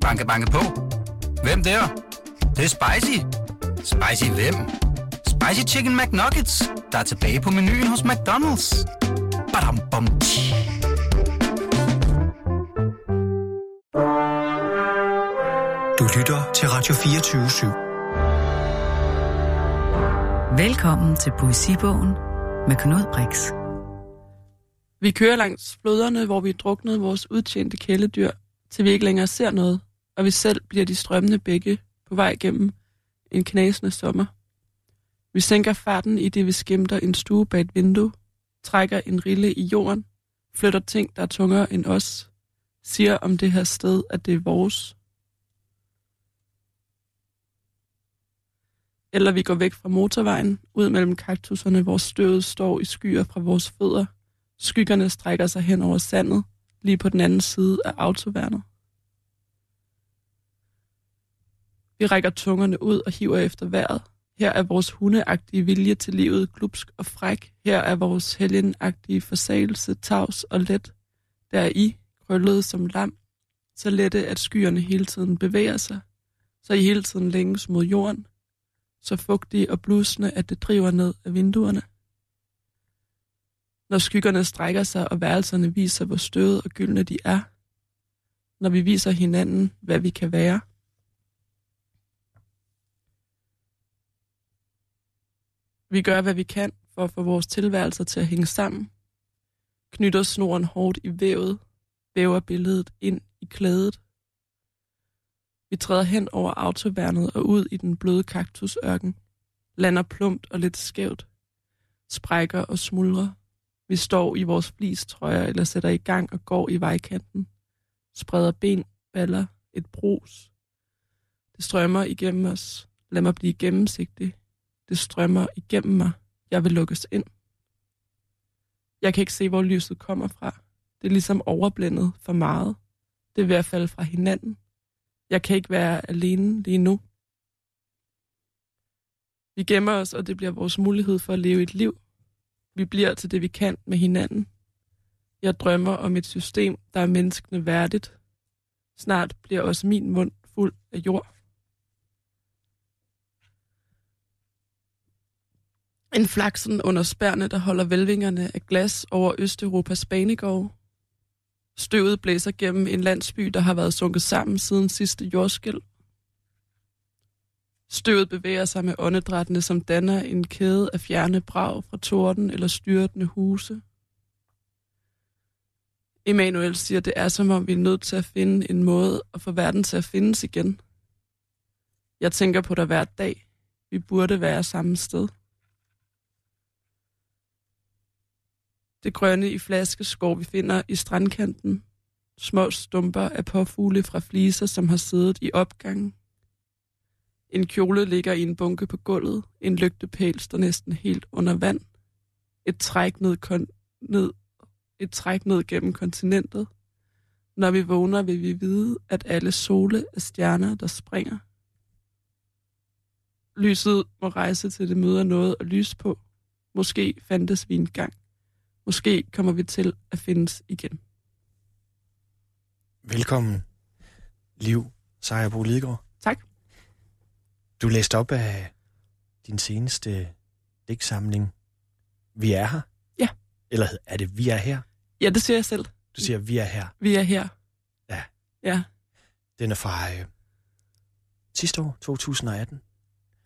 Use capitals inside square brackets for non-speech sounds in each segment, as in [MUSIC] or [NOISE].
Banke, banke på. Hvem der? Det, det er spicy. Spicy hvem? Spicy Chicken McNuggets, der er tilbage på menuen hos McDonald's. Badum, bom, tji. Du lytter til Radio 24 Velkommen til Poesibogen med Knud Brix. Vi kører langs floderne, hvor vi druknede vores udtjente kæledyr, til vi ikke længere ser noget, og vi selv bliver de strømmende bække på vej gennem en knasende sommer. Vi sænker farten i det, vi skimter en stue bag et vindue, trækker en rille i jorden, flytter ting, der er tungere end os, siger om det her sted, at det er vores. Eller vi går væk fra motorvejen, ud mellem kaktusserne, hvor støvet står i skyer fra vores fødder. Skyggerne strækker sig hen over sandet, lige på den anden side af autoværnet. Vi rækker tungerne ud og hiver efter vejret. Her er vores hundeagtige vilje til livet glupsk og fræk. Her er vores helgenagtige forsagelse tavs og let. Der er I, krøllet som lam, så lette, at skyerne hele tiden bevæger sig, så I hele tiden længes mod jorden, så fugtige og blusende, at det driver ned af vinduerne. Når skyggerne strækker sig, og værelserne viser, hvor støde og gyldne de er. Når vi viser hinanden, hvad vi kan være. Vi gør, hvad vi kan for at få vores tilværelser til at hænge sammen. Knytter snoren hårdt i vævet, væver billedet ind i klædet. Vi træder hen over autoværnet og ud i den bløde kaktusørken. Lander plumpt og lidt skævt. Sprækker og smuldrer. Vi står i vores flistrøjer eller sætter i gang og går i vejkanten. Spreder ben, baller, et brus. Det strømmer igennem os. Lad mig blive gennemsigtig. Det strømmer igennem mig. Jeg vil lukkes ind. Jeg kan ikke se, hvor lyset kommer fra. Det er ligesom overblændet for meget. Det er ved at falde fra hinanden. Jeg kan ikke være alene lige nu. Vi gemmer os, og det bliver vores mulighed for at leve et liv. Vi bliver til det, vi kan med hinanden. Jeg drømmer om et system, der er menneskene værdigt. Snart bliver også min mund fuld af jord. En flaksen under spærne, der holder velvingerne af glas over Østeuropas banegård. Støvet blæser gennem en landsby, der har været sunket sammen siden sidste jordskæld. Støvet bevæger sig med åndedrættene, som danner en kæde af fjerne brag fra torden eller styrtende huse. Emanuel siger, det er som om vi er nødt til at finde en måde at få verden til at findes igen. Jeg tænker på dig hver dag. Vi burde være samme sted. Det grønne i flaskeskår, vi finder i strandkanten. Små stumper af påfugle fra fliser, som har siddet i opgangen. En kjole ligger i en bunke på gulvet. En lygtepæl står næsten helt under vand. Et træk ned, kon- ned, et træk ned gennem kontinentet. Når vi vågner, vil vi vide, at alle sole er stjerner, der springer. Lyset må rejse til det møder noget at lyse på. Måske fandtes vi en gang. Måske kommer vi til at findes igen. Velkommen, Liv Sejrbo Lidegaard. Du læste op af din seneste digtsamling. Vi er her? Ja. Eller er det Vi er her? Ja, det siger jeg selv. Du siger, vi er her. Vi er her. Ja. Ja. Den er fra øh, sidste år, 2018.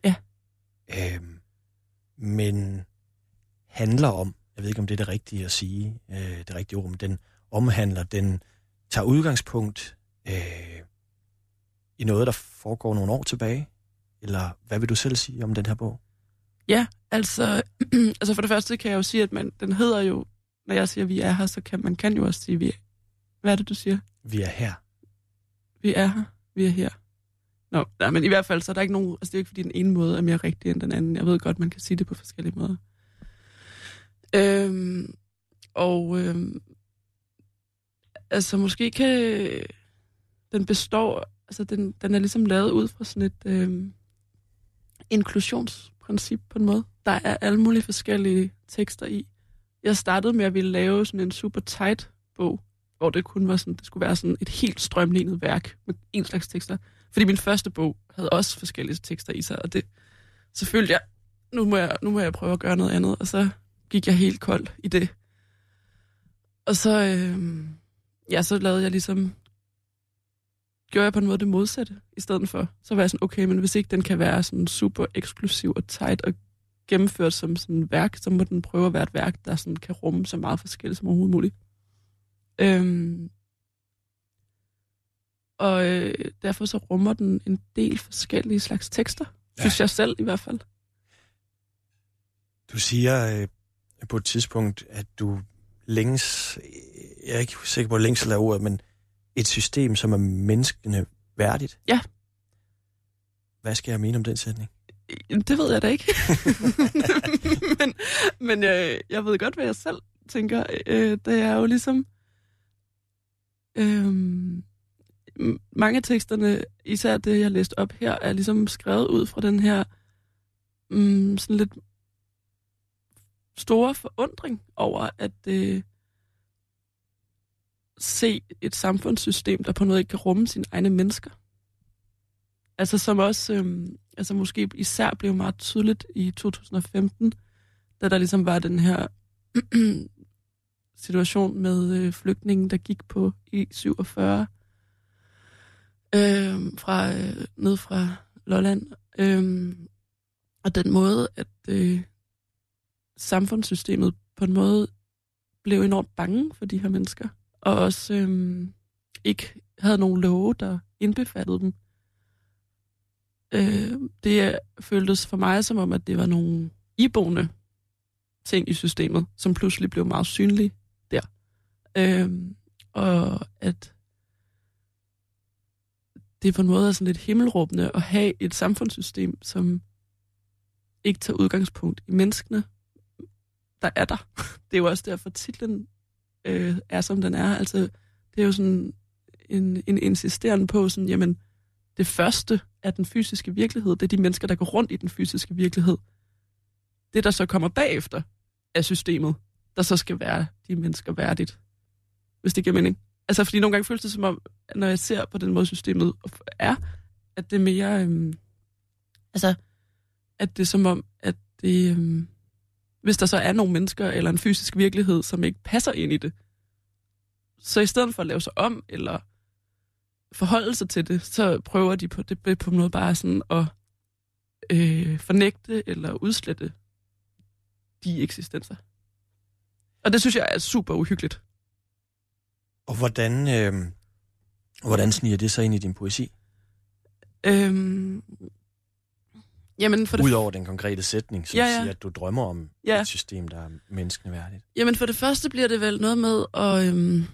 Ja. Øhm, men handler om, jeg ved ikke, om det er det rigtige at sige, øh, det rigtige ord, men den omhandler, den tager udgangspunkt øh, i noget, der foregår nogle år tilbage? Eller hvad vil du selv sige om den her bog? Ja, altså, [CLEARS THROAT] altså for det første kan jeg jo sige, at man, den hedder jo, når jeg siger, vi er her, så kan man kan jo også sige, vi er. Hvad er det, du siger? Vi er her. Vi er her. Vi er her. Nå, nej, men i hvert fald, så er der ikke nogen, altså det er jo ikke fordi den ene måde er mere rigtig end den anden. Jeg ved godt, man kan sige det på forskellige måder. Øhm, og øhm, altså måske kan den består, altså den, den er ligesom lavet ud fra sådan et øhm, inklusionsprincip på en måde. Der er alle mulige forskellige tekster i. Jeg startede med at ville lave sådan en super tight bog, hvor det kun var sådan, det skulle være sådan et helt strømlignet værk med en slags tekster. Fordi min første bog havde også forskellige tekster i sig, og det, så følte jeg, nu må jeg, nu må jeg prøve at gøre noget andet, og så gik jeg helt kold i det. Og så, øh, ja, så lavede jeg ligesom, gjorde jeg på en måde det modsatte i stedet for. Så var jeg sådan, okay, men hvis ikke den kan være sådan super eksklusiv og tight og gennemført som sådan et værk, så må den prøve at være et værk, der sådan kan rumme så meget forskelligt som overhovedet muligt. Øhm, og øh, derfor så rummer den en del forskellige slags tekster, ja. synes jeg selv i hvert fald. Du siger øh, på et tidspunkt, at du længes, jeg er ikke sikker på længsel af ordet, men et system, som er menneskene værdigt. Ja. Hvad skal jeg mene om den sætning? Det ved jeg da ikke. [LAUGHS] men men jeg, jeg ved godt, hvad jeg selv tænker. Øh, det er jo ligesom... Øh, mange af teksterne, især det, jeg læste op her, er ligesom skrevet ud fra den her mm, sådan lidt store forundring over at øh, se et samfundssystem, der på noget ikke kan rumme sine egne mennesker. Altså som også, øhm, altså måske især blev meget tydeligt i 2015, da der ligesom var den her [CLEARS THROAT] situation med øh, flygtningen, der gik på I-47 øh, fra, øh, ned fra Lolland. Øh, og den måde, at øh, samfundssystemet på en måde blev enormt bange for de her mennesker, og også øhm, ikke havde nogen love, der indbefattede dem. Øh, det føltes for mig som om, at det var nogle iboende ting i systemet, som pludselig blev meget synlige der. Øh, og at det på en måde er sådan lidt himmelråbende at have et samfundssystem, som ikke tager udgangspunkt i menneskene, der er der. [LAUGHS] Det er jo også derfor, titlen øh, er, som den er. Altså, det er jo sådan en, en insisteren på, sådan, jamen, det første er den fysiske virkelighed. Det er de mennesker, der går rundt i den fysiske virkelighed. Det, der så kommer bagefter, er systemet, der så skal være de mennesker værdigt. Hvis det giver mening. Altså, fordi nogle gange føles det som om, når jeg ser på den måde, systemet er, at det er mere... Øhm, altså, at det er som om, at det... Øhm, hvis der så er nogle mennesker eller en fysisk virkelighed, som ikke passer ind i det, så i stedet for at lave sig om, eller forholde sig til det, så prøver de på det på noget bare sådan at øh, fornægte eller udslette de eksistenser. Og det synes jeg er super uhyggeligt. Og hvordan, øh, hvordan sniger det sig ind i din poesi? Øhm, jamen for det Udover den konkrete sætning, som Ja, ja. siger, at du drømmer om Ja. et system, der er menneskene værdigt. Jamen for det første bliver det vel noget med at øhm,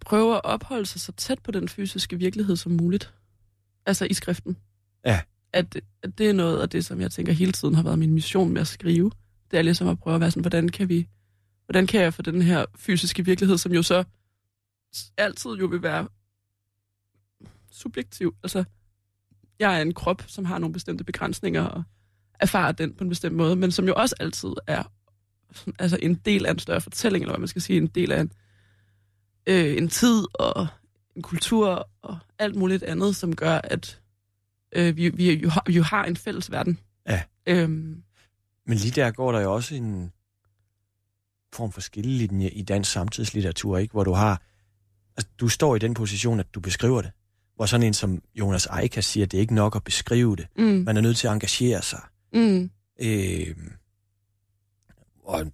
prøve at opholde sig så tæt på den fysiske virkelighed som muligt. Altså i skriften. Ja. At, at det er noget af det, som jeg tænker hele tiden har været min mission med at skrive. Det er ligesom at prøve at være sådan, hvordan kan vi, hvordan kan jeg få den her fysiske virkelighed, som jo så altid jo vil være subjektiv. Altså, jeg er en krop, som har nogle bestemte begrænsninger og erfarer den på en bestemt måde, men som jo også altid er altså en del af en større fortælling, eller hvad man skal sige, en del af en, øh, en tid og en kultur og alt muligt andet, som gør, at øh, vi, vi, jo har, jo har en fælles verden. Ja. Øhm, Men lige der går der jo også en form for skillelinje i dansk samtidslitteratur, ikke? hvor du har, altså, du står i den position, at du beskriver det. Hvor sådan en som Jonas Eika siger, at det er ikke nok at beskrive det. mm, Man er nødt til at engagere sig. mm, Øh, og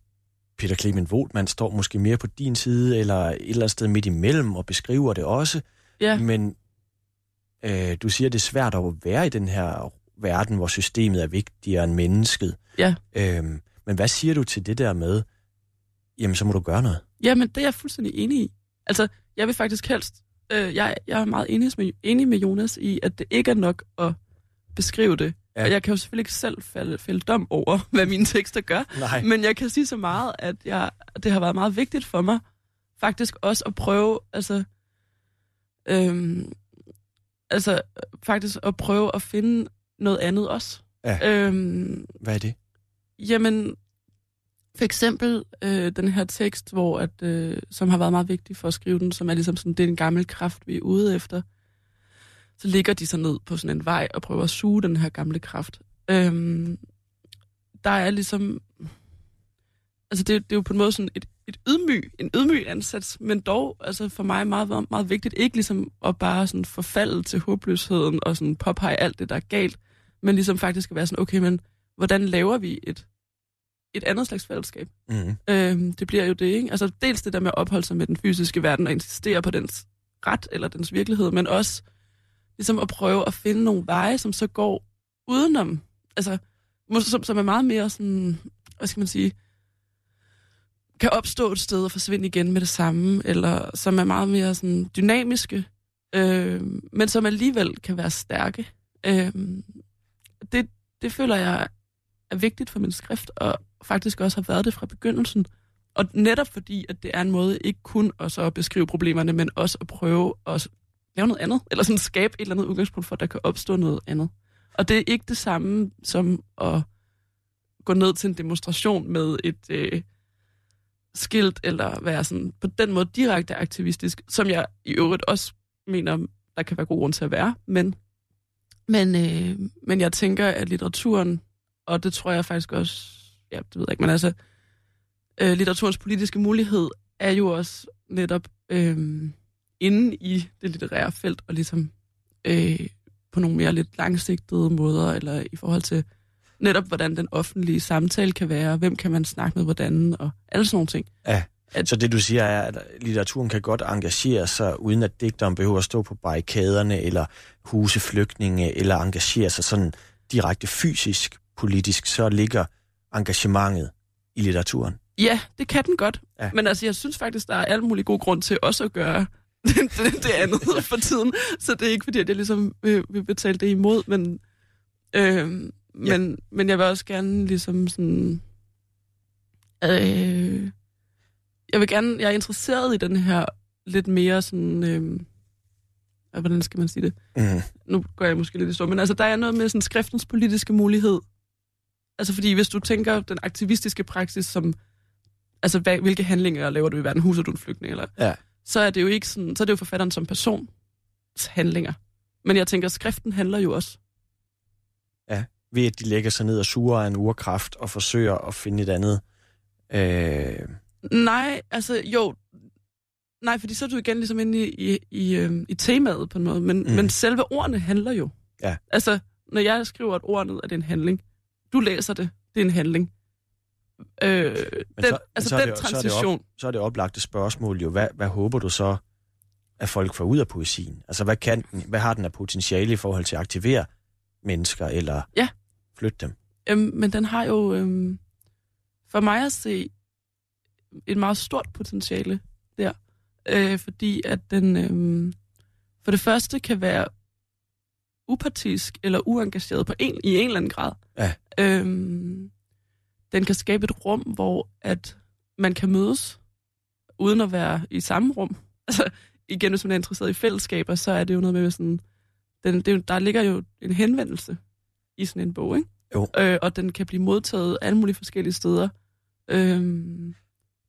Peter Clement Wohlmann står måske mere på din side, eller et eller andet sted midt imellem, og beskriver det også. ja, Men øh, du siger, det er svært at være i den her verden, hvor systemet er vigtigere end mennesket. Ja. Øhm, men hvad siger du til det der med, jamen så må du gøre noget? Jamen, det er jeg fuldstændig enig i. Altså, jeg vil faktisk helst... Øh, jeg, jeg er meget enig med, enig med Jonas i, at det ikke er nok at beskrive det. Ja. Og jeg kan jo selvfølgelig ikke selv falde, fælde dom over, [LAUGHS] hvad mine tekster gør. Nej. Men jeg kan sige så meget, at jeg, det har været meget vigtigt for mig, faktisk også at prøve, altså, øhm, altså faktisk at prøve at finde noget andet også. Ja. Øhm, Hvad er det? Jamen, for eksempel øh, den her tekst, hvor at, øh, som har været meget vigtig for at skrive den, som er ligesom sådan, det er en gammel kraft, vi er ude efter. Så ligger de så ned på sådan en vej og prøver at suge den her gamle kraft. Øhm, der er ligesom... Altså det, det er jo på en måde sådan et, et ydmyg, en ydmyg ansats, men dog altså for mig meget, meget vigtigt, ikke ligesom at bare sådan forfalde til håbløsheden og sådan påpege alt det, der er galt, men ligesom faktisk at være sådan, okay, men hvordan laver vi et, et andet slags fællesskab? Mm. Øhm, det bliver jo det, ikke? Altså dels det der med at opholde sig med den fysiske verden og insistere på dens ret eller dens virkelighed, men også ligesom at prøve at finde nogle veje, som så går udenom, altså som, som er meget mere sådan, hvad skal man sige, kan opstå et sted og forsvinde igen med det samme, eller som er meget mere sådan dynamiske, øh, men som alligevel kan være stærke. Øh, det, det føler jeg er vigtigt for min skrift, og faktisk også har været det fra begyndelsen. Og netop fordi, at det er en måde ikke kun at så beskrive problemerne, men også at prøve at lave noget andet, eller sådan skabe et eller andet udgangspunkt for, at der kan opstå noget andet. Og det er ikke det samme som at gå ned til en demonstration med et øh, skilt, eller være sådan på den måde direkte aktivistisk, som jeg i øvrigt også mener, der kan være god grund til at være. Men, men, øh, men jeg tænker, at litteraturen, og det tror jeg faktisk også, ja, det ved jeg ikke, men altså, øh, litteraturens politiske mulighed er jo også netop øh, inde i det litterære felt, og ligesom øh, på nogle mere lidt langsigtede måder, eller i forhold til netop, hvordan den offentlige samtale kan være, hvem kan man snakke med hvordan, og alle sådan nogle ting. Ja, at, så det du siger er, at litteraturen kan godt engagere sig, uden at digteren behøver at stå på barrikaderne, eller huse flygtninge, eller engagere sig sådan direkte fysisk, politisk, så ligger engagementet i litteraturen. Ja, det kan den godt. Ja. Men altså, jeg synes faktisk, der er alle mulige gode grund til også at gøre [LAUGHS] det, det, det andet for tiden. Så det er ikke fordi, at jeg ligesom vil, vil betale det imod, men, øh, men, ja. men jeg vil også gerne ligesom sådan... Øh, jeg vil gerne... Jeg er interesseret i den her lidt mere sådan... Øh, hvordan skal man sige det? Mm. Nu går jeg måske lidt i stå, men altså, der er noget med sådan skriftens politiske mulighed. Altså, fordi hvis du tænker den aktivistiske praksis som... Altså, hvad, hvilke handlinger laver du i verden? Huser du en flygtning? Eller, ja. Så er det jo ikke sådan... Så er det jo forfatteren som person handlinger. Men jeg tænker, skriften handler jo også. Ja, ved at de lægger sig ned og suger af en urkraft og forsøger at finde et andet... Øh... Nej, altså jo, Nej, fordi så er du igen ligesom inde i, i, i, øh, i temaet på en måde, men, mm. men selve ordene handler jo. Ja. Altså, når jeg skriver et ord ned, er det en handling. Du læser det, det er en handling. Øh, den, så, altså så den det, transition. Så er, det op, så er det oplagte spørgsmål jo, hvad, hvad håber du så, at folk får ud af poesien? Altså, hvad, kan den, hvad har den af potentiale i forhold til at aktivere mennesker, eller ja. flytte dem? Øhm, men den har jo, øhm, for mig at se, et meget stort potentiale der øh, fordi at den øh, for det første kan være upartisk eller uengageret på en, i en eller anden grad. Ja. Øh, den kan skabe et rum, hvor at man kan mødes, uden at være i samme rum. [LAUGHS] Altså, igen, hvis man er interesseret i fællesskaber, så er det jo noget med sådan... Den, det, der ligger jo en henvendelse i sådan en bog, ikke? Jo. Øh, og den kan blive modtaget alle mulige forskellige steder. Øh,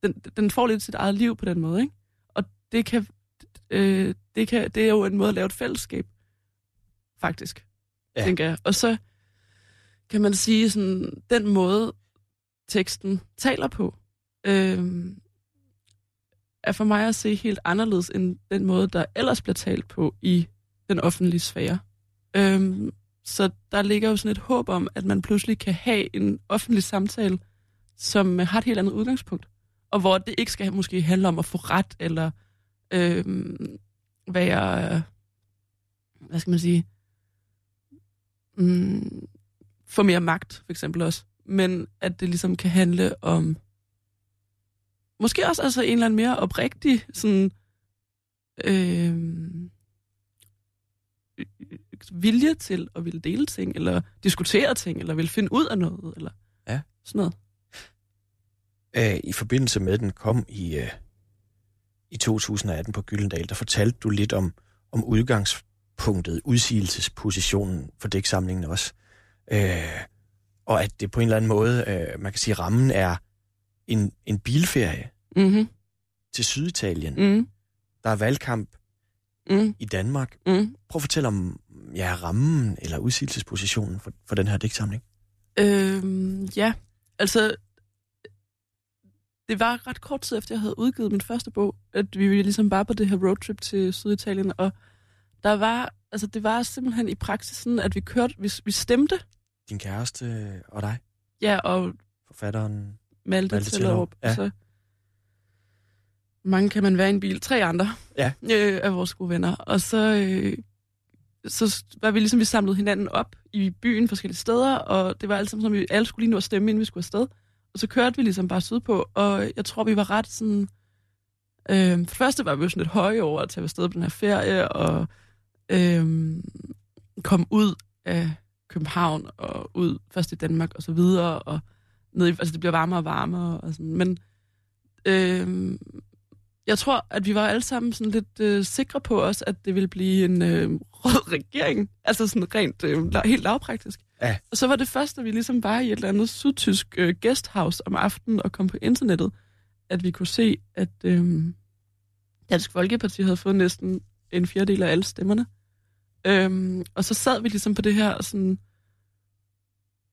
den, den får lidt sit eget liv på den måde, ikke? det kan, øh, det kan, det er jo en måde at lave et fællesskab, faktisk, ja. tænker jeg. Og så kan man sige, sådan, den måde, teksten taler på, øh, er for mig at se helt anderledes end den måde, der ellers bliver talt på i den offentlige sfære. Øh, så der ligger jo sådan et håb om, at man pludselig kan have en offentlig samtale, som har et helt andet udgangspunkt. Og hvor det ikke skal måske handle om at få ret, eller øh, være, hvad skal man sige, mm, få mere magt, for eksempel også. Men at det ligesom kan handle om, måske også altså en eller anden mere oprigtig, sådan, øh, vilje til at ville dele ting, eller diskutere ting, eller vil finde ud af noget, eller ja. sådan noget. Æh, I forbindelse med, den kom i, uh, i 2018 på Gyldendal, der fortalte du lidt om, om udgangspunktet, udsigelsespositionen for dæksamlingen også. Øh, og at det på en eller anden måde, øh, man kan sige, rammen er en, en bilferie Mm-hmm. til Syditalien. Mm. Der er valgkamp Mm. i Danmark. Mm. Prøv at fortælle om ja, rammen eller udsigelsespositionen for, for den her digtsamling. Øhm, ja, altså, det var ret kort tid efter, jeg havde udgivet min første bog, at vi ligesom var på det her roadtrip til Syditalien, og der var, altså det var simpelthen i praksis sådan, at vi kørte, vi, vi stemte, Din kæreste og dig, ja, og forfatteren. Malte, Malte Tellerup, ja. ja. så mange kan man være i en bil, tre andre Ja. øh, af vores gode venner, og så, øh, så var vi ligesom, vi samlede hinanden op i byen forskellige steder, og det var alt sammen som, vi alle skulle lige nå at stemme, inden vi skulle afsted. Og så kørte vi ligesom bare sydpå, og jeg tror, vi var ret sådan... Øh, for det første var vi jo sådan lidt høje over at tage afsted på den her ferie, og øh, komme ud af København, og ud først i Danmark, og så videre, og ned i, altså det bliver varmere og varmere, og sådan. Men øh, jeg tror, at vi var alle sammen sådan lidt øh, sikre på os, at det ville blive en øh, rød regering. Altså sådan rent, øh, helt lavpraktisk. Ja. Og så var det først, da vi ligesom var i et eller andet sydtysk øh, guesthouse om aftenen og kom på internettet, at vi kunne se, at øh, Dansk Folkeparti havde fået næsten en fjerdedel af alle stemmerne. Øhm, og så sad vi ligesom på det her sådan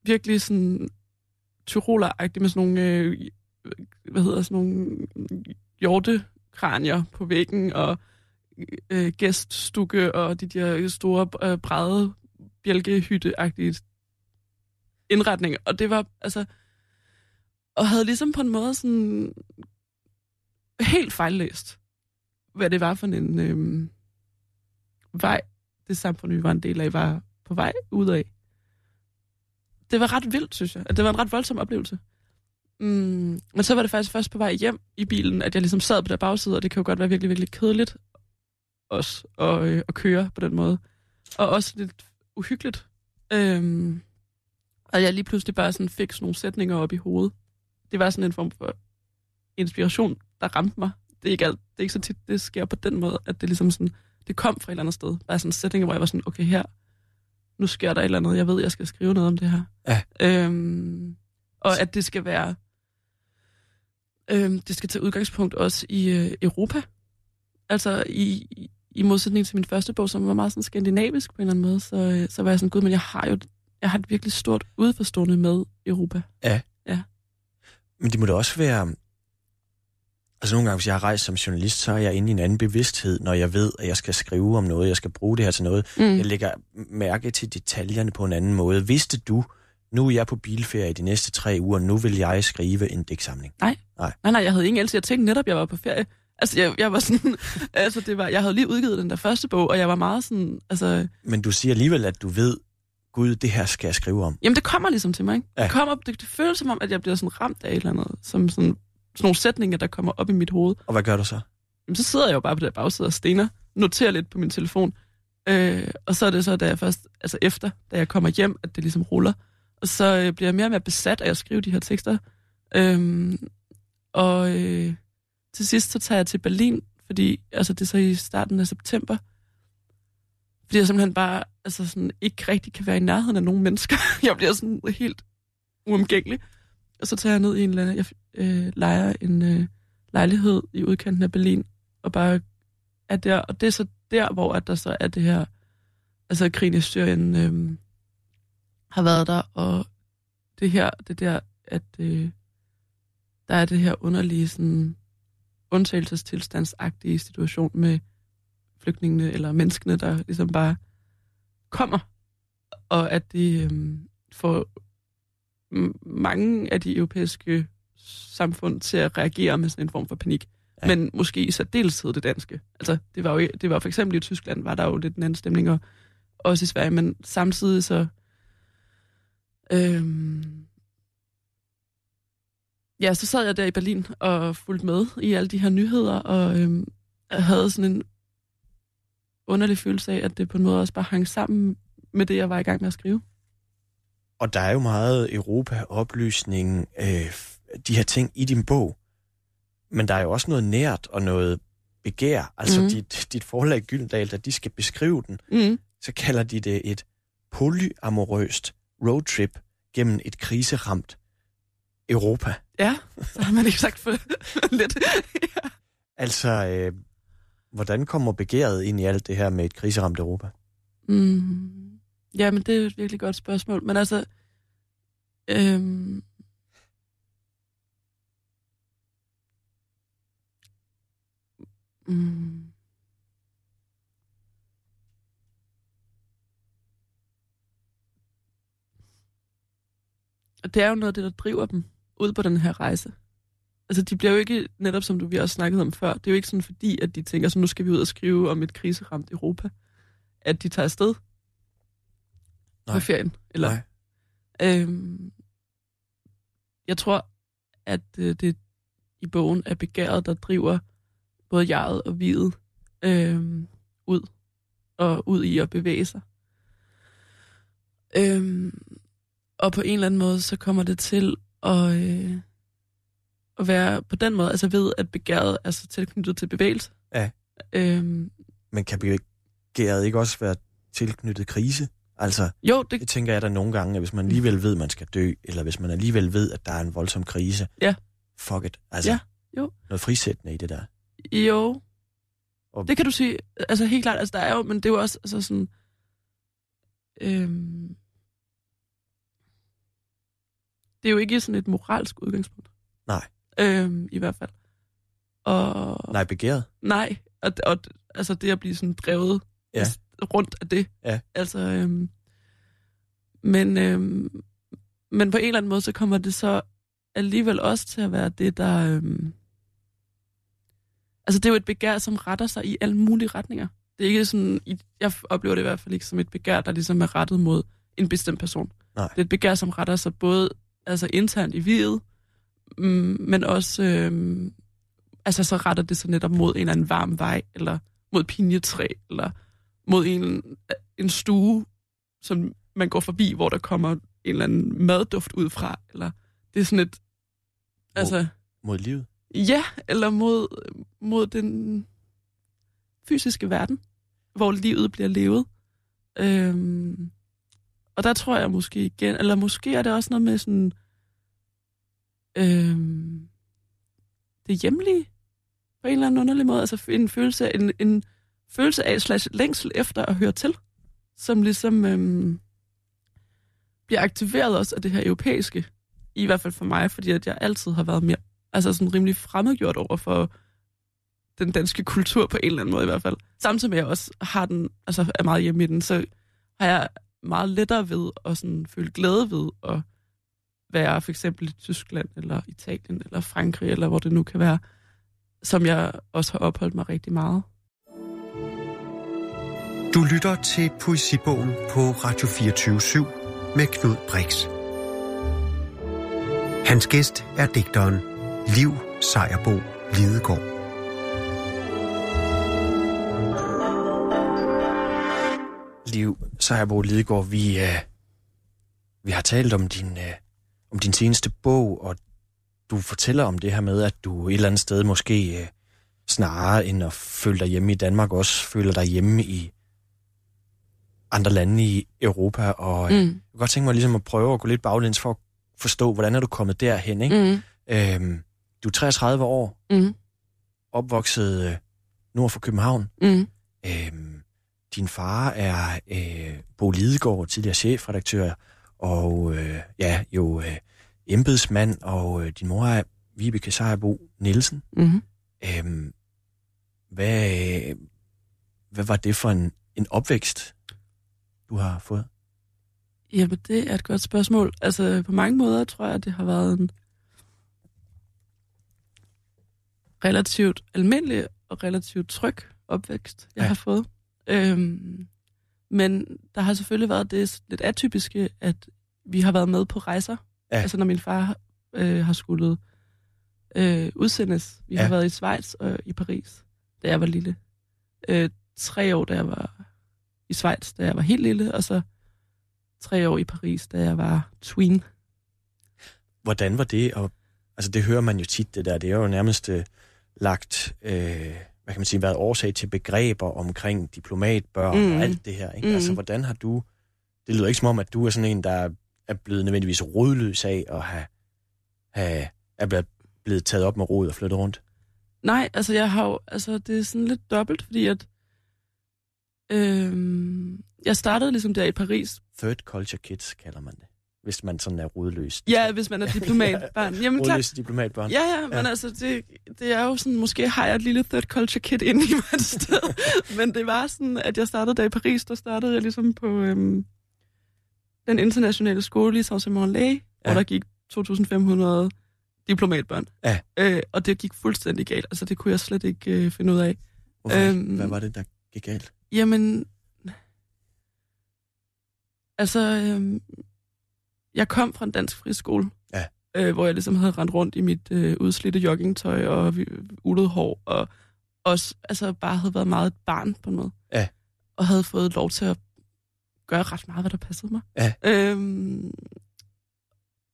virkelig sådan tyroleragtigt med sådan nogle øh, hvad hedder sådan nogle hjortekranier på væggen og øh, gæststukke og de der store øh, brede bjælkehytteagtige indretninger. Og det var altså og havde ligesom på en måde sådan helt fejllæst, hvad det var for en øh, vej, det samfund, vi var en del af, var på vej ud af. Det var ret vildt, synes jeg. At det var en ret voldsom oplevelse. Mm, men så var det faktisk først på vej hjem i bilen, at jeg ligesom sad på der bagside, og det kan jo godt være virkelig, virkelig kedeligt også at, øh, at køre på den måde. Og også lidt uhyggeligt. Øhm, og jeg lige pludselig bare sådan fik sådan nogle sætninger op i hovedet. Det var sådan en form for inspiration, der ramte mig. Det er ikke, alt, det er ikke så tit, det sker på den måde, at det ligesom sådan, det kom fra et eller andet sted. Bare sådan sætninger, hvor jeg var sådan, okay her, nu sker der et eller andet, jeg ved, jeg skal skrive noget om det her. Ja. Øhm, og at det skal være, øhm, det skal tage udgangspunkt også i øh, Europa. Altså i, i- modsætning til min første bog, som var meget sådan skandinavisk på en eller anden måde, så, øh, så var jeg sådan, gud, men jeg har jo jeg har et virkelig stort udforstående med Europa. Men det må da også være... Altså nogle gange, hvis jeg har rejst som journalist, så er jeg inde i en anden bevidsthed, når jeg ved, at jeg skal skrive om noget, jeg skal bruge det her til noget. Mm. Jeg lægger mærke til detaljerne på en anden måde. Vidste du, nu er jeg på bilferie de næste tre uger, nu vil jeg skrive en digtsamling. Nej, nej, jeg havde ingen else. Jeg tænkte netop, jeg var på ferie. Altså, jeg, jeg var sådan, [LAUGHS] altså, det var, jeg havde lige udgivet den der første bog, og jeg var meget sådan, altså, Men du siger alligevel, at du ved, gud, det her skal jeg skrive om. jamen det kommer ligesom til mig, ikke? Ja. Det, kommer, det, det føles som om, at jeg bliver sådan ramt af et eller andet, som sådan, sådan nogle sætninger, der kommer op i mit hoved. Og hvad gør du så? Jamen, så sidder jeg jo bare på det bagside og stener, noterer lidt på min telefon, øh, og så er det så, da jeg først, altså efter, da jeg kommer hjem, at det ligesom ruller, og så øh, bliver jeg mere og mere besat af at skrive de her tekster. Øhm, og øh, til sidst så tager jeg til Berlin, fordi altså, det er så i starten af september, fordi jeg simpelthen bare altså, sådan, ikke rigtig kan være i nærheden af nogen mennesker. [LAUGHS] jeg bliver sådan helt uomgængelig. Og så tager jeg ned i en eller anden, jeg øh, leger en øh, lejlighed i udkanten af Berlin, og bare er der, og det er så der, hvor at der så er det her, altså krigen i Syrien øh, har været der, og det her, det der, at øh, der er det her underlige sådan undtagelsestilstandsagtige situation med flygtningene eller menneskene, der ligesom bare kommer, og at det øh, får mange af de europæiske samfund til at reagere med sådan en form for panik. Ja. Men måske i særdeleshed det danske. Altså, det var jo det var for eksempel i Tyskland, var der jo lidt en anden stemning, og også i Sverige, men samtidig så... Øhm, ja, så sad jeg der i Berlin og fulgte med i alle de her nyheder, og øhm, havde sådan en underlig følelse af, at det på en måde også bare hang sammen med det, jeg var i gang med at skrive. Og der er jo meget Europa-oplysning, øh, de her ting i din bog. Men der er jo også noget nært og noget begær. Altså mm. dit, dit forlag Gyldendal, da de skal beskrive den, Mm. så kalder de det et polyamorøst roadtrip gennem et kriseramt Europa. Ja, så har man ikke sagt for [LAUGHS] lidt. ja. Altså, øh, hvordan kommer begæret ind i alt det her med et kriseramt Europa? Mm. Ja, men det er jo et virkelig godt spørgsmål. Men altså... Øhm, mm, Og det er jo noget af det, der driver dem ud på den her rejse. Altså, de bliver jo ikke, netop som du vi også snakket om før, det er jo ikke sådan fordi, at de tænker, så nu skal vi ud og skrive om et kriseramt Europa, at de tager afsted Nej. på ferien. Eller, Nej. Øhm, jeg tror, at øh, det i bogen er begæret, der driver både jeget og videt øhm, ud og ud i at bevæge sig. Øhm, og på en eller anden måde, så kommer det til at, øh, at være på den måde, altså ved at begæret er så tilknyttet til bevægelse. Ja. Øhm, Men kan begæret ikke også være tilknyttet krise? Altså, jo, det, det tænker jeg da nogle gange, at hvis man alligevel ved, at man skal dø, eller hvis man alligevel ved, at der er en voldsom krise, Ja. fuck it. Altså, Ja, jo. noget frisættende i det der. jo, Og- det kan du sige. Altså helt klart, altså der er jo, men det er jo også altså sådan... Øhm, det er jo ikke sådan et moralsk udgangspunkt. Nej. Øhm, I hvert fald. Og, Nej, begæret. Nej, og, og altså det at blive sådan drevet Ja. Rundt af det. Ja. Altså, øhm, men, øhm, men på en eller anden måde, så kommer det så alligevel også til at være det, der... Øhm, altså det er jo et begær, som retter sig i alle mulige retninger. Det er ikke sådan, jeg oplever det i hvert fald ikke som et begær, der ligesom er rettet mod en bestemt person. Nej. Det er et begær, som retter sig både altså internt i videt, mm, men også øhm, altså så retter det sig netop mod en eller anden varm vej, eller mod pinjetræ, eller mod en, en stue, som man går forbi, hvor der kommer en eller anden madduft ud fra, eller det er sådan et, altså, Mod livet. ja, eller mod, mod den fysiske verden, hvor livet bliver levet. Øhm, og der tror jeg måske igen, eller måske er det også noget med sådan, øhm, det hjemlige, på en eller anden underlig måde, altså en følelse, en, en følelse af slash længsel efter at høre til, som ligesom øhm, bliver aktiveret også af det her europæiske, i hvert fald for mig, fordi at jeg altid har været mere, altså sådan rimelig fremmedgjort over for den danske kultur på en eller anden måde i hvert fald. Samtidig med at jeg også har den, altså er meget hjemme i den, så har jeg meget lettere ved at sådan føle glæde ved at være for eksempel i Tyskland, eller Italien, eller Frankrig, eller hvor det nu kan være, som jeg også har opholdt mig rigtig meget. Du lytter til Poesibogen på Radio 24 med Knud Brix. Hans gæst er digteren Liv Sejerbo Lidegaard. Liv Sejerbo Lidegaard, vi, øh, vi har talt om din, øh, om din seneste bog, og du fortæller om det her med, at du et eller andet sted måske øh, snarere end at føle dig hjemme i Danmark, også føler dig hjemme i andre lande i Europa. Og mm. jeg kunne godt tænke mig ligesom at prøve at gå lidt baglæns for at forstå, hvordan er du kommet derhen, ikke? Mm. Øhm, du er 33 år, Mm. opvokset øh, nord for København. Mm. Øhm, din far er øh, Bo Lidegaard, tidligere chefredaktør, og øh, ja, jo øh, embedsmand, og øh, din mor er Vibeke Sejerbo Nielsen. Mm. Øhm, hvad, øh, hvad var det for en, en opvækst, du har fået? Jamen, det er et godt spørgsmål. Altså, på mange måder tror jeg, at det har været en relativt almindelig og relativt tryg opvækst, jeg Ja. ja. har fået. Øhm, men der har selvfølgelig været det lidt atypiske, at vi har været med på rejser. Ja. Altså, når min far øh, har skulle øh, udsendes. Vi Ja. har været i Schweiz og i Paris, da jeg var lille. Øh, tre år, da jeg var i Schweiz, da jeg var helt lille, og så tre år i Paris, da jeg var tween. Hvordan var det? Og, altså, det hører man jo tit, det der. Det er jo nærmest øh, lagt, øh, hvad kan man sige, været årsag til begreber omkring diplomatbørn mm. Og alt det her. Ikke? Mm. Altså, hvordan har du... Det lyder ikke som om, at du er sådan en, der er blevet nødvendigvis rodløs af at have have, er blevet- blevet taget op med rod og flyttet rundt? Nej, altså jeg har jo, altså det er sådan lidt dobbelt, fordi at øhm, jeg startede ligesom der i Paris. Third culture kids kalder man det, hvis man sådan er rodløs. Ja, hvis man er [LAUGHS] diplomatbarn. Jamen klart. Rodløse diplomatbørn. Ja, ja, men Ja. altså det, det er jo sådan, måske har jeg et lille third culture kid inde i mig et sted. [LAUGHS] men det var sådan, at jeg startede der i Paris, der startede jeg ligesom på øhm, den internationale skole i Saint-Simon-Lay, ja. hvor der gik 2.500 diplomatbørn. Ja. Øh, og det gik fuldstændig galt. Altså det kunne jeg slet ikke øh, finde ud af. Hvorfor? Øhm. Hvad var det, der gik galt? Jamen, altså, øhm, jeg kom fra en dansk friskole, Ja. øh, hvor jeg ligesom havde rendt rundt i mit øh, udslidte joggingtøj og ulet hår, og også altså, bare havde været meget et barn på måde. Ja. Og havde fået lov til at gøre ret meget, hvad der passede mig. Ja. Øhm,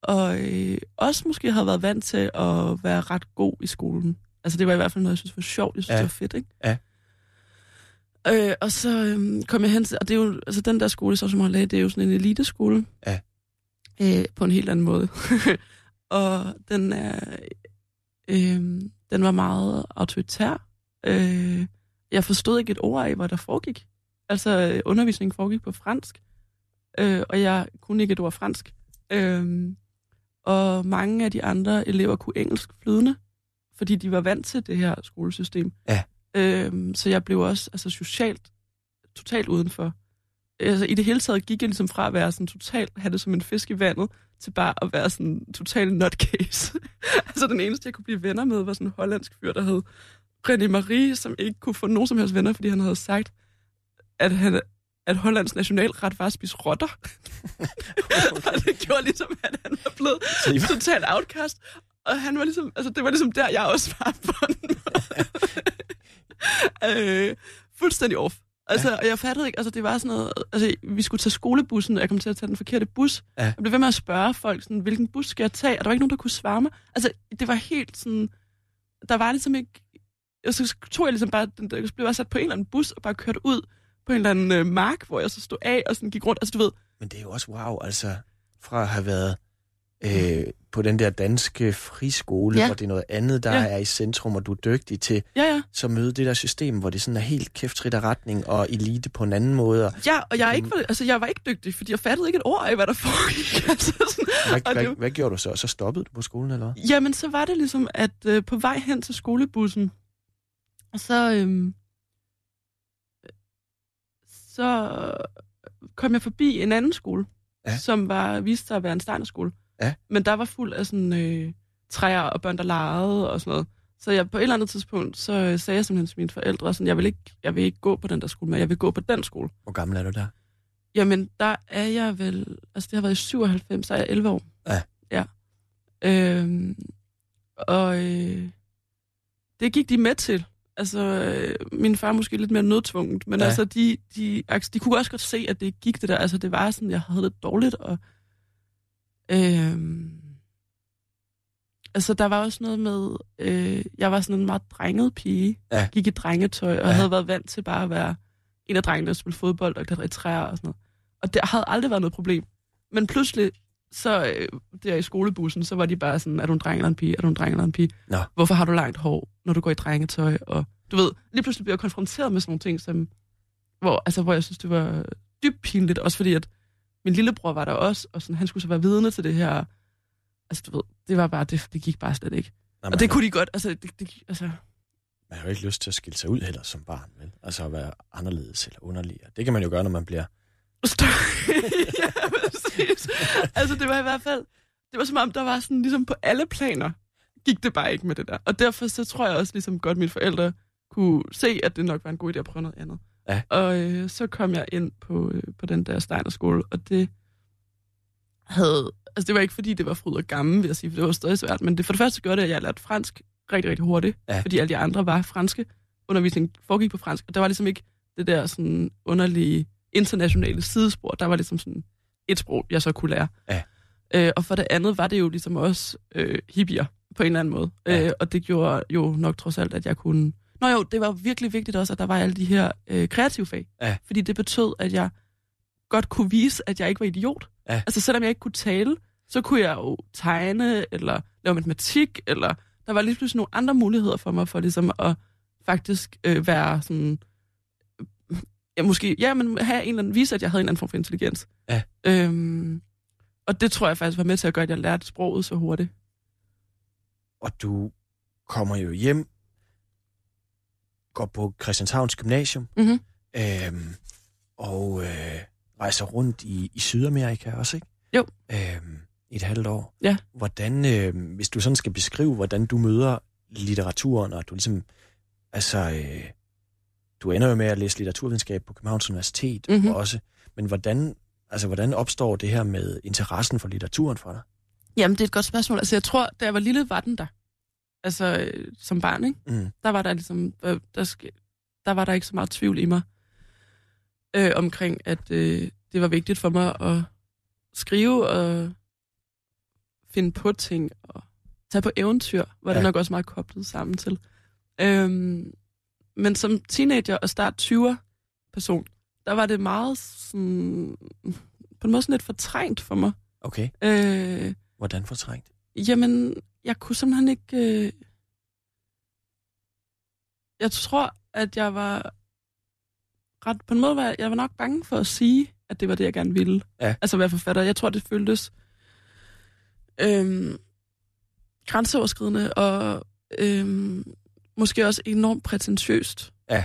og øh, også måske havde været vant til at være ret god i skolen. Altså det var i hvert fald noget, jeg synes var sjovt. Jeg synes, Ja. det var fedt, ikke? Ja. Øh, og så øhm, kom jeg hen til, og det er jo, altså den der skole, så som har lavet, det er jo sådan en eliteskole. Ja. Øh, på en helt anden måde. [LAUGHS] og den er, øh, den var meget autoritær. Øh, jeg forstod ikke et ord af, hvad der foregik. Altså, øh, undervisningen foregik på fransk, øh, og jeg kunne ikke et ord fransk. Øh, og mange af de andre elever kunne engelsk flydende, fordi de var vant til det her skolesystem. Ja. Øhm, så jeg blev også altså, socialt totalt udenfor. Altså, I det hele taget gik jeg ligesom fra at være sådan totalt, have det som en fisk i vandet, til bare at være sådan total nutcase. [LAUGHS] altså den eneste, jeg kunne blive venner med, var sådan en hollandsk fyr, der hed René Marie, som ikke kunne få nogen som helst venner, fordi han havde sagt, at, han, at Hollands nationalret var at spise rotter. [LAUGHS] [LAUGHS] og det gjorde ligesom, at han var blevet var, totalt outcast. Og han var ligesom, altså det var ligesom der, jeg også var på en måde. [LAUGHS] øh, fuldstændig off. Altså, ja. og jeg fattede ikke, altså det var sådan noget, altså vi skulle tage skolebussen, og jeg kom til at tage den forkerte bus. Ja. Jeg blev ved med at spørge folk, sådan, hvilken bus skal jeg tage? Og der var ikke nogen, der kunne svare mig. Altså, det var helt sådan, der var ligesom ikke, og så tog jeg ligesom bare, den, der blev bare sat på en eller anden bus, og bare kørt ud på en eller anden øh, mark, hvor jeg så stod af, og sådan gik rundt. Altså, du ved, men det er jo også wow, altså fra at have været øh, på den der danske friskole, Ja. hvor det er noget andet, der Ja. er i centrum, og du er dygtig til, ja, ja. så møde det der system, hvor det sådan er helt kæftrit af retning og elite på en anden måde. Og Ja, og jeg, er ikke, altså, jeg var ikke dygtig, fordi jeg fattede ikke et ord af, hvad der foregik. [LAUGHS] altså, sådan, hvad, og det, hvad, hvad gjorde du så? Så stoppede du på skolen, eller hvad? Jamen, så var det ligesom, at øh, på vej hen til skolebussen, og så, øhm, så kom jeg forbi en anden skole, Ja. som var viste sig at være en steinerskole. Ja. Men der var fuld af sådan øh, træer og børn, der legede og sådan noget. Så jeg, på et eller andet tidspunkt, så øh, sagde jeg simpelthen til mine forældre, sådan, jeg vil, ikke, jeg vil ikke gå på den der skole, men jeg vil gå på den skole. Hvor gammel er du der? Jamen, der er jeg vel... Altså, det har været i 97, så er jeg 11 år. Ja. Ja. Øhm, og øh, det gik de med til. Altså, øh, min far måske lidt mere nødtvunget, men ja. altså, de, de, altså, de kunne også godt se, at det gik det der. Altså, det var sådan, jeg havde det dårligt, og... Øhm, altså, der var også noget med... Øh, jeg var sådan en meget drenget pige. Ja. Gik i drengetøj, og Ja. havde været vant til bare at være en af drengene, der spille fodbold og klatre i træer og sådan noget. Og det havde aldrig været noget problem. Men pludselig, så øh, der i skolebussen, så var de bare sådan, er du en dreng eller en pige? Er du en dreng eller en pige? Nå. Hvorfor har du langt hår, når du går i drengetøj? Og du ved, lige pludselig bliver jeg konfronteret med sådan nogle ting, som, hvor, altså, hvor jeg synes, det var dybt pinligt. Også fordi, at min lillebror var der også, og sådan, han skulle så være vidne til det her. Altså, du ved, det var bare, det, det gik bare slet ikke. Nå, Og det kunne de godt, altså, det, det, altså Man har jo ikke lyst til at skille sig ud heller som barn, vel? Altså at være anderledes eller underlig. Det kan man jo gøre, når man bliver... [LAUGHS] ja, præcis. Altså, det var i hvert fald, det var som om, der var sådan, ligesom på alle planer, gik det bare ikke med det der. Og derfor så tror jeg også ligesom godt, at mine forældre kunne se, at det nok var en god idé at prøve noget andet. Ja. Og øh, så kom jeg ind på, øh, på den der Steiner-skole, og det havde... Altså, det var ikke fordi, det var fryd og gammel, vil jeg sige, for det var stadig svært. Men det for det første gjorde det, at jeg lærte fransk rigtig, rigtig hurtigt. Ja. Fordi alle de andre var franske. Undervisningen foregik på fransk, og der var ligesom ikke det der sådan underlige internationale sidespor. Der var ligesom sådan et sprog, jeg så kunne lære. Ja. Øh, og for det andet var det jo ligesom også øh, hippier på en eller anden måde. Ja. Øh, og det gjorde jo nok trods alt, at jeg kunne... Nå jo, det var virkelig vigtigt også, at der var alle de her øh, kreative fag. Ja. Fordi det betød, at jeg godt kunne vise, at jeg ikke var idiot. Ja. Altså selvom jeg ikke kunne tale, så kunne jeg jo tegne, eller lave matematik, eller der var lige pludselig nogle andre muligheder for mig, for ligesom at faktisk øh, være sådan, ja, måske, ja, men have en eller anden, vise, at jeg havde en eller anden form for intelligens. Ja. Øhm, og det tror jeg faktisk var med til at gøre, at jeg lærte sproget så hurtigt. Og du kommer jo hjem, går på Christianshavns Gymnasium, Mm-hmm. øhm, og øh, rejser rundt i, i Sydamerika også, ikke? Jo. Øhm, i et halvt år. Ja. Hvordan, øh, hvis du sådan skal beskrive, hvordan du møder litteraturen, og du ligesom, altså, øh, du ender jo med at læse litteraturvidenskab på Københavns Universitet Mhm. også, men hvordan, altså, hvordan opstår det her med interessen for litteraturen for dig? Jamen, det er et godt spørgsmål. Altså, jeg tror, da jeg var lille, var den der. Altså, øh, som barn, ikke? Mm. Der var der ligesom, øh, der, der var der ikke så meget tvivl i mig øh, omkring, at øh, det var vigtigt for mig at skrive og finde på ting og tage på eventyr, var det Ja. nok også meget koblet sammen til. Øhm, men som teenager og start 20'er person, der var det meget sådan, på en måde sådan lidt fortrængt for mig. Okay, Øh, hvordan fortrængt? Jamen, jeg kunne simpelthen ikke... Øh... Jeg tror, at jeg var ret... På en måde var jeg var nok bange for at sige, at det var det, jeg gerne ville. Ja. Altså være forfatter. Jeg tror, det føltes øhm, grænseoverskridende og øhm, måske også enormt prætentiøst. Ja.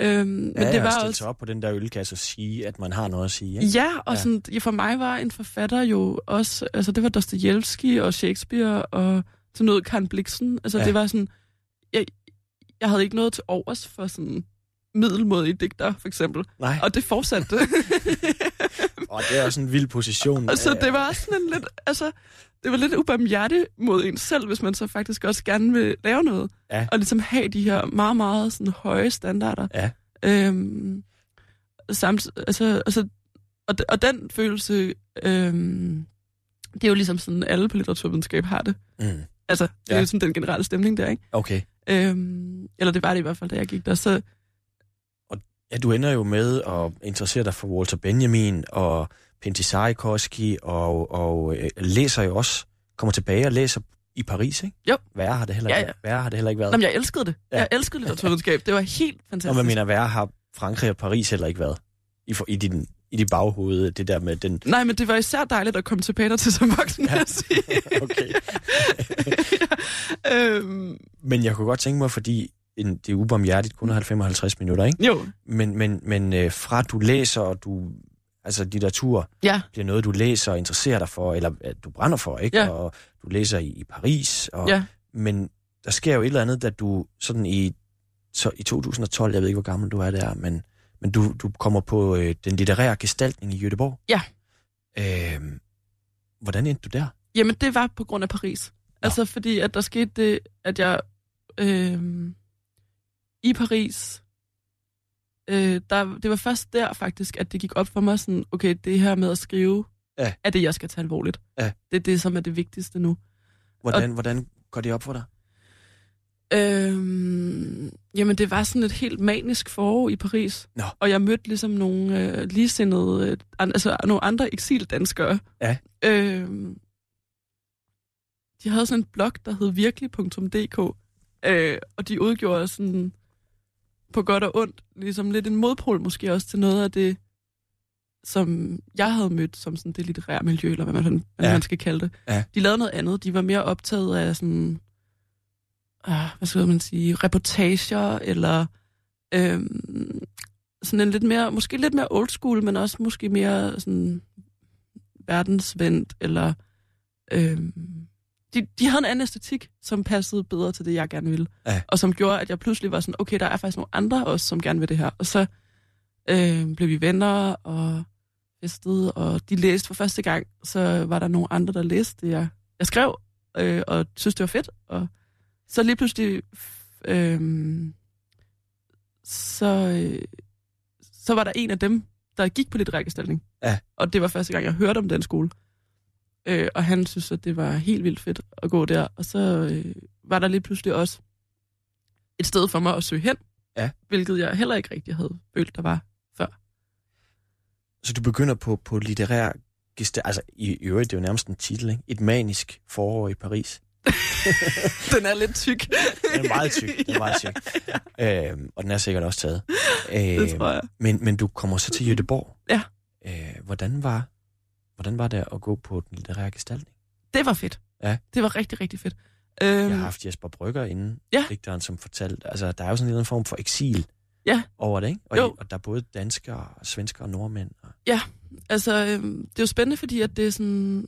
Øhm, men ja, det var stille også... op på den der ølkasse og sige, at man har noget at sige. Ikke? Ja, og Ja. Sådan, for mig var en forfatter jo også, altså det var Dostojevski og Shakespeare og til noget Karen Blixen. Altså ja. det var sådan, jeg, jeg havde ikke noget til overs for sådan middelmodige digter, for eksempel. Nej, Og det fortsatte. [LAUGHS] og det er også en vild position. og så Øh, det var også sådan en lidt, altså, det var lidt ubarmhjertigt mod en selv, hvis man så faktisk også gerne vil lave noget. Ja. Og ligesom have de her meget, meget sådan høje standarder. Ja. Øhm, samt, altså, altså, og, og den følelse, øhm, det er jo ligesom sådan, alle på litteraturvidenskab har det. Mm, Altså, det Ja. er jo sådan den generelle stemning der, ikke? okay. Øhm, eller det var det i hvert fald, da jeg gik der. Så Ja, du ender jo med at interessere dig for Walter Benjamin og Pentti Sarikoski, og, og øh, læser jo også, kommer tilbage og læser i Paris, ikke? Jo. Værre har det heller Ja, ja. værre har det heller ikke været. Jamen, jeg elskede det. Ja. Jeg elskede litteraturvidenskab. Det var helt Og fantastisk. man mener, værre har Frankrig og Paris heller ikke været i, for, i, din, i dit baghoved, det der med den... Nej, men det var især dejligt at komme tilbage der til som voksen, Ja. ja. jeg sige. [LAUGHS] Okay. [LAUGHS] ja. øhm, Men jeg kunne godt tænke mig, fordi en, det er ubarmhjertigt kun at have 55 minutter, ikke? jo, Men, men, men øh, fra du læser, og du... Altså, litteratur ja. bliver noget, du læser og interesserer dig for, eller at du brænder for, ikke? Ja. Og du læser i, i Paris, og, Ja. men der sker jo et eller andet, da du sådan i, så i 2012, jeg ved ikke, hvor gammel du er der, men, men du, du kommer på øh, den litterære gestaltning i Göteborg. Ja. Øh, hvordan endte du der? Jamen, det var på grund af Paris. Nå. Altså, fordi at der skete det, at jeg øhm, i Paris, øh, der, det var først der faktisk, at det gik op for mig sådan, okay, det her med at skrive, Ja. er det, jeg skal tage alvorligt. Ja. Det er det, som er det vigtigste nu. Hvordan, hvordan går det op for dig? Øhm, jamen, det var sådan et helt manisk forår i Paris. Nå. Og jeg mødte ligesom nogle øh, ligesindede, øh, an, altså nogle andre eksildanskere. Ja. Øhm, de havde sådan en blog, der hed virkelig.dk, øh, og de udgjorde sådan på godt og ondt, ligesom lidt en modpol måske også til noget af det, som jeg havde mødt som sådan det litterære miljø, eller hvad man, hvad Ja. man skal kalde det. Ja. De lavede noget andet. De var mere optaget af sådan, øh, hvad skal man sige, reportager, eller øhm, sådan en lidt mere, måske lidt mere old school, men også måske mere sådan verdensvendt, eller øhm, de, de havde en anden æstetik, som passede bedre til det, jeg gerne ville. Ja. Og som gjorde, at jeg pludselig var sådan, okay, der er faktisk nogle andre også, som gerne vil det her. Og så øh, blev vi venner og festede, og de læste for første gang. Så var der nogle andre, der læste det, jeg, jeg skrev, øh, og synes det var fedt. Og så lige pludselig, øh, så, øh, så var der en af dem, der gik på litterær gestaltning. Ja. Og det var første gang, jeg hørte om den skole. Øh, og han synes, at det var helt vildt fedt at gå der. Og så øh, var der lige pludselig også et sted for mig at søge hen. Ja. Hvilket jeg heller ikke rigtig havde følt, der var. Så du begynder på, på litterær gesta- altså i øvrigt, det er jo nærmest en titel, ikke? Et manisk forår i Paris. [LAUGHS] Den er lidt tyk. Den er meget tyk, den er meget tyk. [LAUGHS] Øhm, og den er sikkert også taget. Det tror jeg. Men, men du kommer så til Jødeborg. Ja. Øh, hvordan, var, hvordan var det at gå på den litterære gestaltning? Det var fedt. Ja. Det var rigtig, rigtig fedt. Jeg Øhm, har haft Jesper Brygger inden, Ja. digteren, som fortalte, altså der er jo sådan en eller anden form for eksil Ja. over det, ikke? Og, Jo. og der er både danskere, svenskere og nordmænd. Og, Altså, øhm, det er jo spændende, fordi at det er sådan...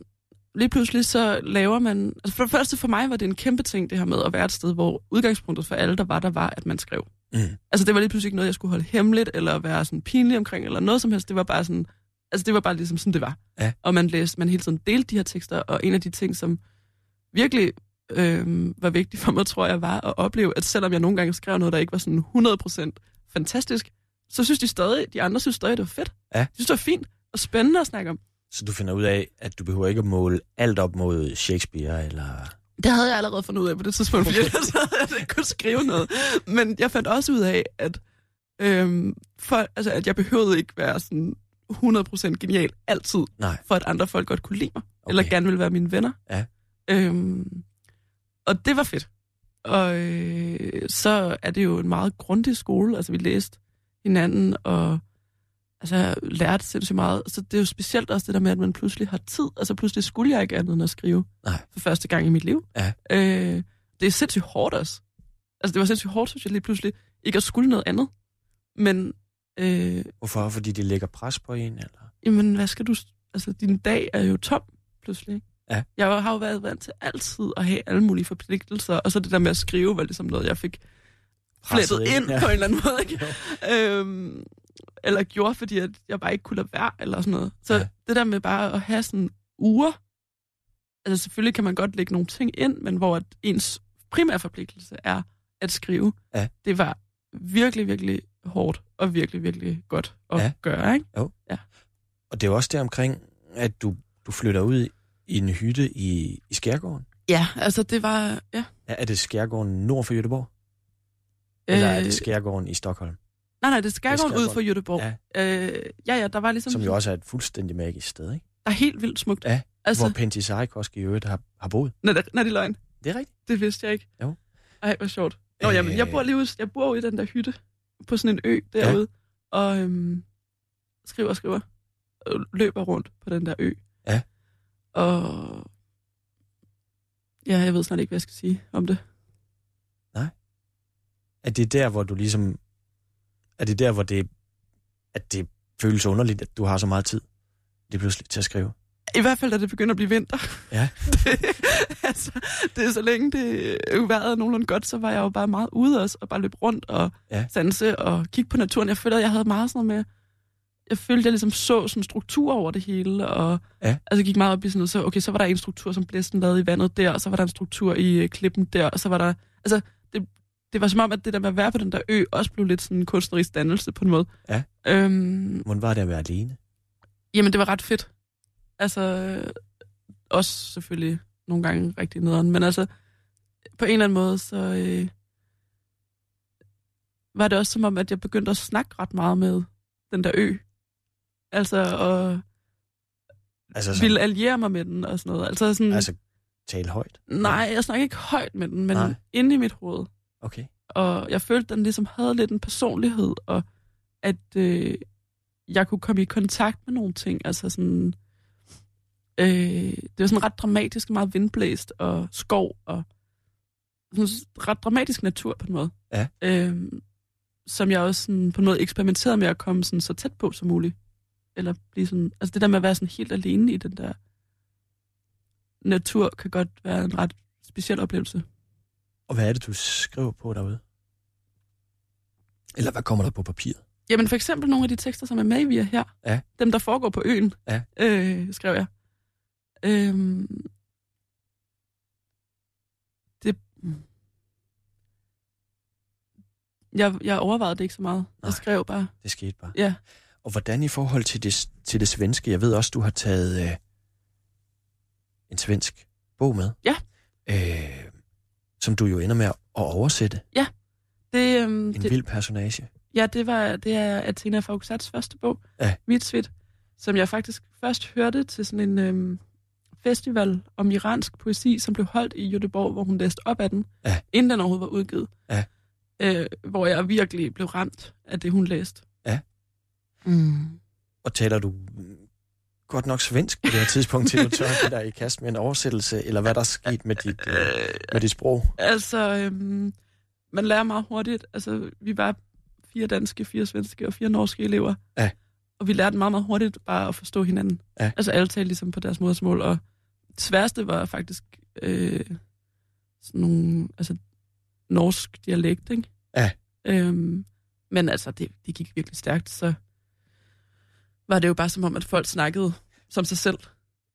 Lige pludselig så laver man... Altså for det første for mig var det en kæmpe ting, det her med at være et sted, hvor udgangspunktet for alle, der var, der var, at man skrev. mm, Altså det var lige pludselig ikke noget, jeg skulle holde hemmeligt, eller være sådan pinlig omkring, eller noget som helst. Det var bare sådan... Altså det var bare ligesom sådan, det var. Ja. Og man læste, man hele tiden delte de her tekster, og en af de ting, som virkelig øhm, var vigtigt for mig, tror jeg, var at opleve, at selvom jeg nogle gange skrev noget, der ikke var sådan 100% fantastisk, så synes de stadig, de andre synes stadig, det var fedt. Ja. De synes, det var fint og spændende at snakke om. så du finder ud af, at du behøver ikke at måle alt op mod Shakespeare, eller... Det havde jeg allerede fundet ud af på det tidspunkt, fordi [LAUGHS] så havde jeg ikke skrive noget. Men jeg fandt også ud af, at, øhm, for, altså, at jeg behøvede ikke være sådan 100% genial altid, Nej, for at andre folk godt kunne lide mig, okay. Eller gerne ville være mine venner. Ja. Øhm, og det var fedt. Og øh, så er det jo en meget grundig skole, altså vi læste hinanden, og altså, jeg lærte sindssygt meget. Så det er jo specielt også det der med, at man pludselig har tid. Altså pludselig skulle jeg ikke andet end at skrive Nej. for første gang i mit liv. Ja. Øh, det er sindssygt hårdt også. Altså det var sindssygt hårdt, synes jeg lige pludselig, ikke at skulle noget andet. Men, øh, hvorfor? Fordi det lægger pres på en, eller? jamen hvad skal du... Altså din dag er jo tom pludselig. ikke? Ja. Jeg har jo været vant til altid at have alle mulige forpligtelser, og så det der med at skrive var ligesom noget, jeg fik flettet ind ja. på en eller anden måde. Ikke? [LAUGHS] øhm, eller gjorde, fordi at jeg bare ikke kunne lade være, eller sådan noget. Så Ja. ja. det der med bare at have sådan uger, altså selvfølgelig kan man godt lægge nogle ting ind, men hvor at ens primære forpligtelse er at skrive, Ja. det var virkelig, virkelig hårdt, og virkelig, virkelig godt at Ja. ja. gøre, ikke? Og det er jo også der omkring, at du, du flytter ud i en hytte i, i Skærgården. Ja, altså det var, ja. Er, er det Skærgården nord for Jødeborg? Eller er det Skærgården i Stockholm? nej, nej, det er Skærgården ud Skærgården. for Jødeborg. Ja. Ja. Øh, ja, ja, der var ligesom... Som jo også er et fuldstændig magisk sted, ikke? Der er helt vildt smukt. Ja, altså, Hvor Pentti Sarikoski i øvrigt har, har boet. når, det, når det er løgn. Det er rigtigt. Det vidste jeg ikke. Jo. Ej, hvor sjovt. Nå, jamen, jeg bor lige ude, jeg bor ude i den der hytte, på sådan en ø derude, ja. og øhm, skriver og skriver, og løber rundt på den der ø. Ja. Og ja, jeg ved snart ikke, hvad jeg skal sige om det. Det er der, hvor du ligesom... Er det der, hvor det, at det føles underligt, at du har så meget tid lige pludselig til at skrive? I hvert fald, da det begynder at blive vinter. Ja. [LAUGHS] det, altså, det er så længe det vejret er nogenlunde godt, så var jeg jo bare meget ude også, og bare løb rundt og Ja. sanse og kigge på naturen. Jeg følte, at jeg havde meget sådan noget med, jeg følte, at jeg ligesom så sådan struktur over det hele, og Ja. altså gik meget op i sådan noget, så okay, så var der en struktur, som blæsten lavede i vandet der, og så var der en struktur i øh, klippen der, og så var der, altså, det, det var som om, at det der med at være på den der ø, også blev lidt sådan en kunstnerisk dannelse på en måde. Ja. Øhm, Hvordan var det at være alene? Jamen, det var ret fedt. Altså, øh, også selvfølgelig nogle gange rigtig nederen, men altså, på en eller anden måde, så øh, var det også som om, at jeg begyndte at snakke ret meget med den der ø. Altså, og Altså, så, ville alliere mig med den og sådan noget. Altså sådan, altså tale højt? nej, jeg snakker ikke højt med den, men Nej. nej. inde i mit hoved. Okay. Og jeg følte, at den ligesom havde lidt en personlighed, og at øh, jeg kunne komme i kontakt med nogle ting. Altså sådan... Øh, det var sådan ret dramatisk, meget vindblæst og skov, og sådan ret dramatisk natur på en måde. Ja. Øh, som jeg også sådan, på en måde eksperimenterede med at komme sådan, så tæt på som muligt. Eller blive sådan... Altså det der med at være sådan helt alene i den der natur, kan godt være en ret speciel oplevelse. Og hvad er det, du skriver på derude? Eller hvad kommer der på papiret? Jamen for eksempel nogle af de tekster, som er med i Via her. Ja. Dem, der foregår på øen, Ja. øh, skrev jeg. Øhm, det, jeg, jeg overvejede det ikke så meget. Nej. Jeg skrev bare, Det skete bare. ja. Og hvordan i forhold til det, til det svenske? Jeg ved også, du har taget øh, en svensk bog med. Ja. Øh, som du jo ender med at oversætte. Det, øhm, En det, vild personage. ja, det, var, det er Athena Fausats første bog, Ja. Vitsvit, som jeg faktisk først hørte til sådan en øhm, festival om iransk poesi, som blev holdt i Göteborg, hvor hun læste op af den, Ja. inden den overhovedet var udgivet. Ja. Øh, hvor jeg virkelig blev ramt af det, hun læste. Ja. Mm. Og taler du godt nok svensk på det her tidspunkt, til du tør det der i kast med en oversættelse, eller hvad der er sket med dit, øh, med dit sprog? Altså, øhm, man lærer meget hurtigt. Altså, vi var fire danske, fire svenske og fire norske elever. Ja. Og vi lærte meget, meget hurtigt bare at forstå hinanden. Ja. Altså, alle talte ligesom på deres modersmål. Og det sværeste var faktisk øh, sådan nogle, altså, norsk dialekt, ikke? Ja. Øhm, men altså, det, det gik virkelig stærkt, så var det jo bare som om, at folk snakkede som sig selv.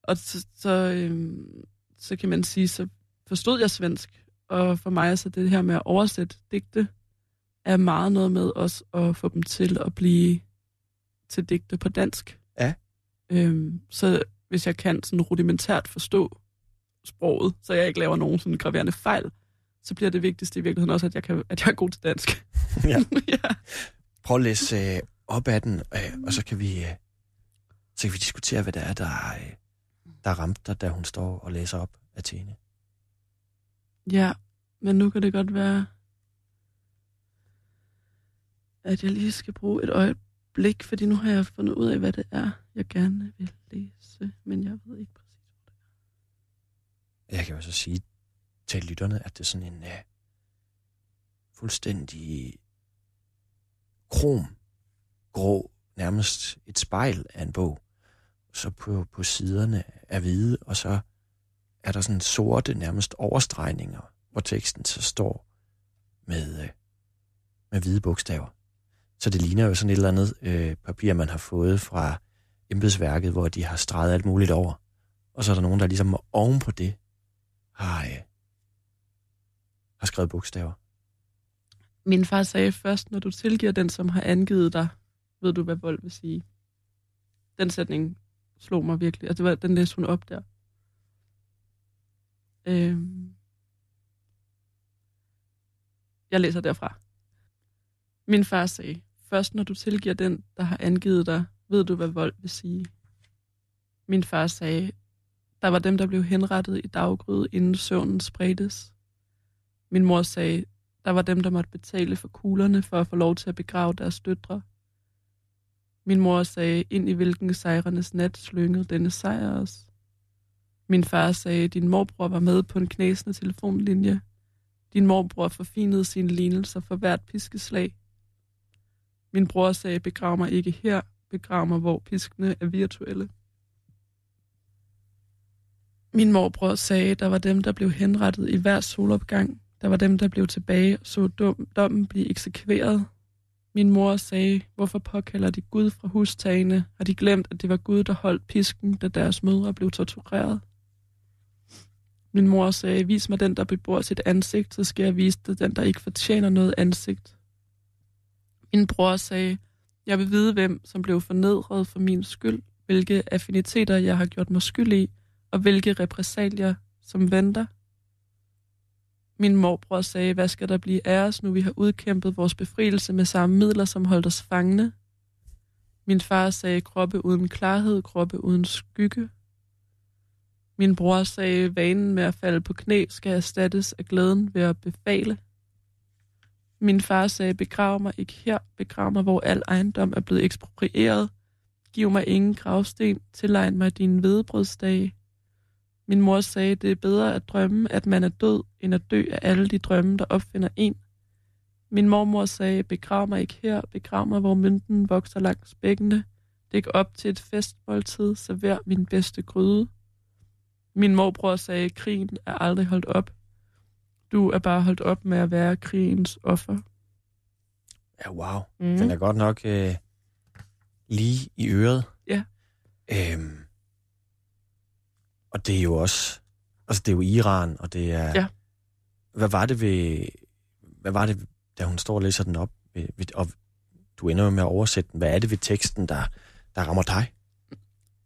Og så, så, øhm, så kan man sige, så forstod jeg svensk. Og for mig så det her med at oversætte digte, er meget noget med også at få dem til at blive til digte på dansk. Ja. Øhm, så hvis jeg kan sådan rudimentært forstå sproget, så jeg ikke laver nogen sådan graverende fejl, så bliver det vigtigste i virkeligheden også, at jeg, kan, at jeg er god til dansk. Ja. [LAUGHS] ja. Prøv at læse øh, op af den, øh, og så kan vi øh, så kan vi diskutere, hvad det er, der, øh, der ramte dig, da hun står og læser op Athene. Ja, men nu kan det godt være, at jeg lige skal bruge et øjeblik, fordi nu har jeg fundet ud af, hvad det er, jeg gerne vil læse, men jeg ved ikke præcis, hvad det er. Jeg kan jo så sige til lytterne, at det er sådan en uh, fuldstændig krom, grå, nærmest et spejl af en bog. Så på, på siderne er hvide, og så er der sådan sorte, nærmest overstregninger, hvor teksten så står med, uh, med hvide bogstaver. Så det ligner jo sådan et eller andet øh, papir, man har fået fra embedsværket, hvor de har streget alt muligt over. Og så er der nogen, der ligesom oven på det har, øh, har skrevet bogstaver. Min far sagde først, når du tilgiver den, som har angivet dig, ved du, hvad vold vil sige. Den sætning slog mig virkelig. Altså, det var, den læste hun op der. Øh, Jeg læser derfra. Min far sagde, først når du tilgiver den, der har angivet dig, ved du, hvad vold vil sige. Min far sagde, der var dem, der blev henrettet i daggryde, inden søvnen spredtes. Min mor sagde, der var dem, der måtte betale for kuglerne for at få lov til at begrave deres døtre. Min mor sagde, ind i hvilken sejrenes nat slyngede denne sejr os. Min far sagde, din morbror var med på en knæsende telefonlinje. Din morbror forfinede sine lignelser for hvert piskeslag. Min bror sagde, begrav mig ikke her, begrave mig, hvor piskene er virtuelle. Min morbror sagde, der var dem, der blev henrettet i hver solopgang. Der var dem, der blev tilbage og så dom, dommen blive eksekveret. Min mor sagde, hvorfor påkalder de Gud fra hustagene? Har de glemt, at det var Gud, der holdt pisken, da deres mødre blev tortureret? Min mor sagde, vis mig den, der bebor sit ansigt, så skal jeg vise dig den, der ikke fortjener noget ansigt. Min bror sagde, jeg vil vide, hvem som blev fornedret for min skyld, hvilke affiniteter jeg har gjort mig skyld i, og hvilke repressalier som venter. Min morbror sagde, hvad skal der blive af os, nu vi har udkæmpet vores befrielse med samme midler, som holdt os fangne? Min far sagde, kroppe uden klarhed, kroppe uden skygge. Min bror sagde, vanen med at falde på knæ skal erstattes af glæden ved at befale. Min far sagde, øh, begrav mig ikke her, begrav mig, hvor al ejendom er blevet eksproprieret. Giv mig ingen gravsten, tilegn mig dine hvedebrødsdage. Min mor sagde, det er bedre at drømme, at man er død, end at dø af alle de drømme, der opfinder en. Min mormor sagde, begrav mig ikke her, begrav mig, hvor mynten vokser langs bækkene. Dæk op til et festmåltid, server min bedste gryde. Min morbror sagde, krigen er aldrig holdt op. Du er bare holdt op med at være krigens offer. Ja, wow. Mm. Den er godt nok øh, lige i øret. Ja. Øhm, og det er jo også, altså det er jo Iran, og det er... Ja. Hvad var det ved, hvad var det, da hun står og læser den op, ved, ved, og du ender jo med at oversætte den. Hvad er det ved teksten, der, der rammer dig?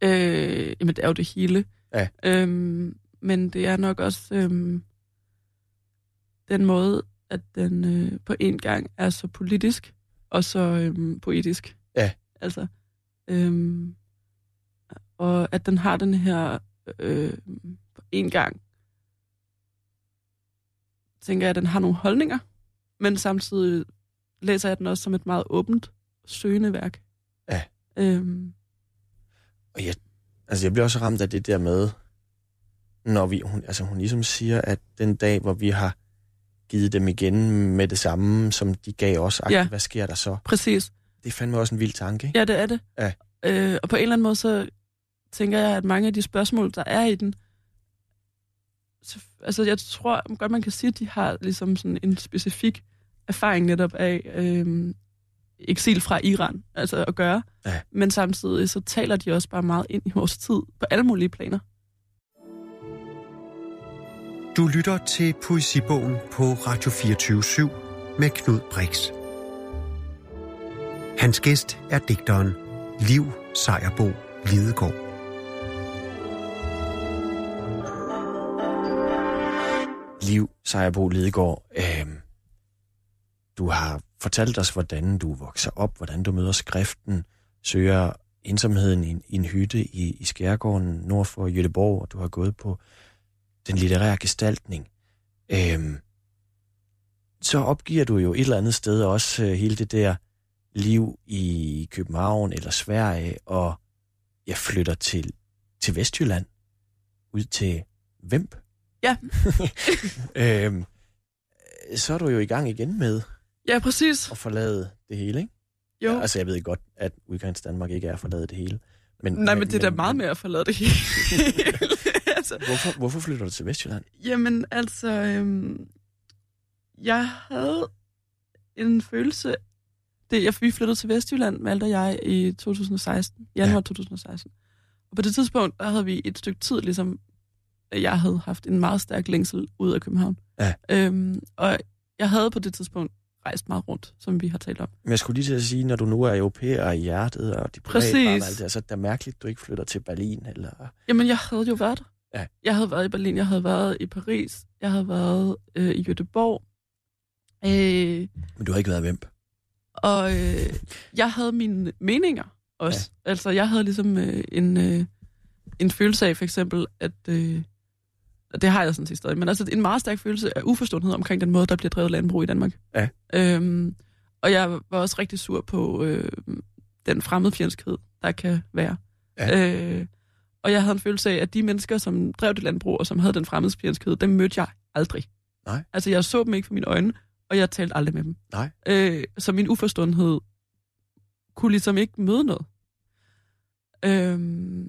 Øh, jamen, det er jo det hele. Ja. Øhm, men det er nok også øhm, den måde, at den øh, på en gang er så politisk og så øhm, poetisk. Ja. Altså, øhm, at den har den her øh, på en gang tænker jeg, at den har nogle holdninger, men samtidig læser jeg den også som et meget åbent, søgende værk. Ja. Øhm, Og jeg, altså jeg bliver også ramt af det der med, når vi, hun, altså hun ligesom siger, at den dag, hvor vi har givet dem igen med det samme, som de gav os, Ja. ja. hvad sker der så? præcis. Det er fandme også en vild tanke, ikke? Ja, det er det. Ja. Øh, og på en eller anden måde, så tænker jeg, at mange af de spørgsmål, der er i den, så, altså jeg tror godt, man kan sige, at de har ligesom sådan en specifik erfaring netop af øh, eksil fra Iran, altså at gøre. Ja. Men samtidig så taler de også bare meget ind i vores tid på alle mulige planer. Du lytter til Poesibogen på Radio 24 med Knud Brix. Hans gæst er digteren Liv Sejerbo Lidegaard. Liv Sejerbo Lidegaard, øh, du har fortalt os, hvordan du vokser op, hvordan du møder skriften, søger ensomheden i en, i en hytte i, i Skærgården nord for Jødeborg, og du har gået på den litterære gestaltning. Øh, så opgiver du jo et eller andet sted også øh, hele det der liv i København eller Sverige, og jeg flytter til, til Vestjylland, ud til Vemp. Ja. [LAUGHS] [LAUGHS] øhm, så er du jo i gang igen med Ja, præcis. at forlade det hele, ikke? Jo. Ja, altså, jeg ved godt, at Udkants Danmark ikke er at forlade det hele. Men, Nej, men det er da meget mere at forlade det hele. [LAUGHS] altså, Hvorfor, hvorfor flytter du til Vestjylland? Jamen, altså, øhm, jeg havde en følelse... Det, jeg, vi flyttede til Vestjylland, Malte og jeg, i 2016, januar Ja. ja. 2016. Og på det tidspunkt, der havde vi et stykke tid, ligesom jeg havde haft en meget stærk længsel ud af København. Ja. Øhm, og jeg havde på det tidspunkt rejst meget rundt, som vi har talt om. Men jeg skulle lige til at sige, når du nu er europæer i hjertet, og de Præcis. og alt det, så er det mærkeligt, at du ikke flytter til Berlin, eller... Jamen, jeg havde jo været der. Ja. Jeg havde været i Berlin, jeg havde været i Paris, jeg havde været øh, i Göteborg. Øh, Men du har ikke været Vemp. Og øh, jeg havde mine meninger også. Ja. Altså, jeg havde ligesom øh, en, øh, en følelse af, for eksempel, at... Øh, og det har jeg sådan set stadig, men altså en meget stærk følelse af uforståenhed omkring den måde, der bliver drevet landbrug i Danmark. Ja. Øhm, og jeg var også rigtig sur på øh, den fremmedfjendskhed, der kan være. Ja. Øh, og jeg havde en følelse af, at de mennesker, som drev det landbrug, og som havde den fremmedfjendskhed, dem mødte jeg aldrig. Nej. Altså, jeg så dem ikke for mine øjne, og jeg talte aldrig med dem. Nej. Øh, så min uforståenhed kunne ligesom ikke møde noget. Øhm,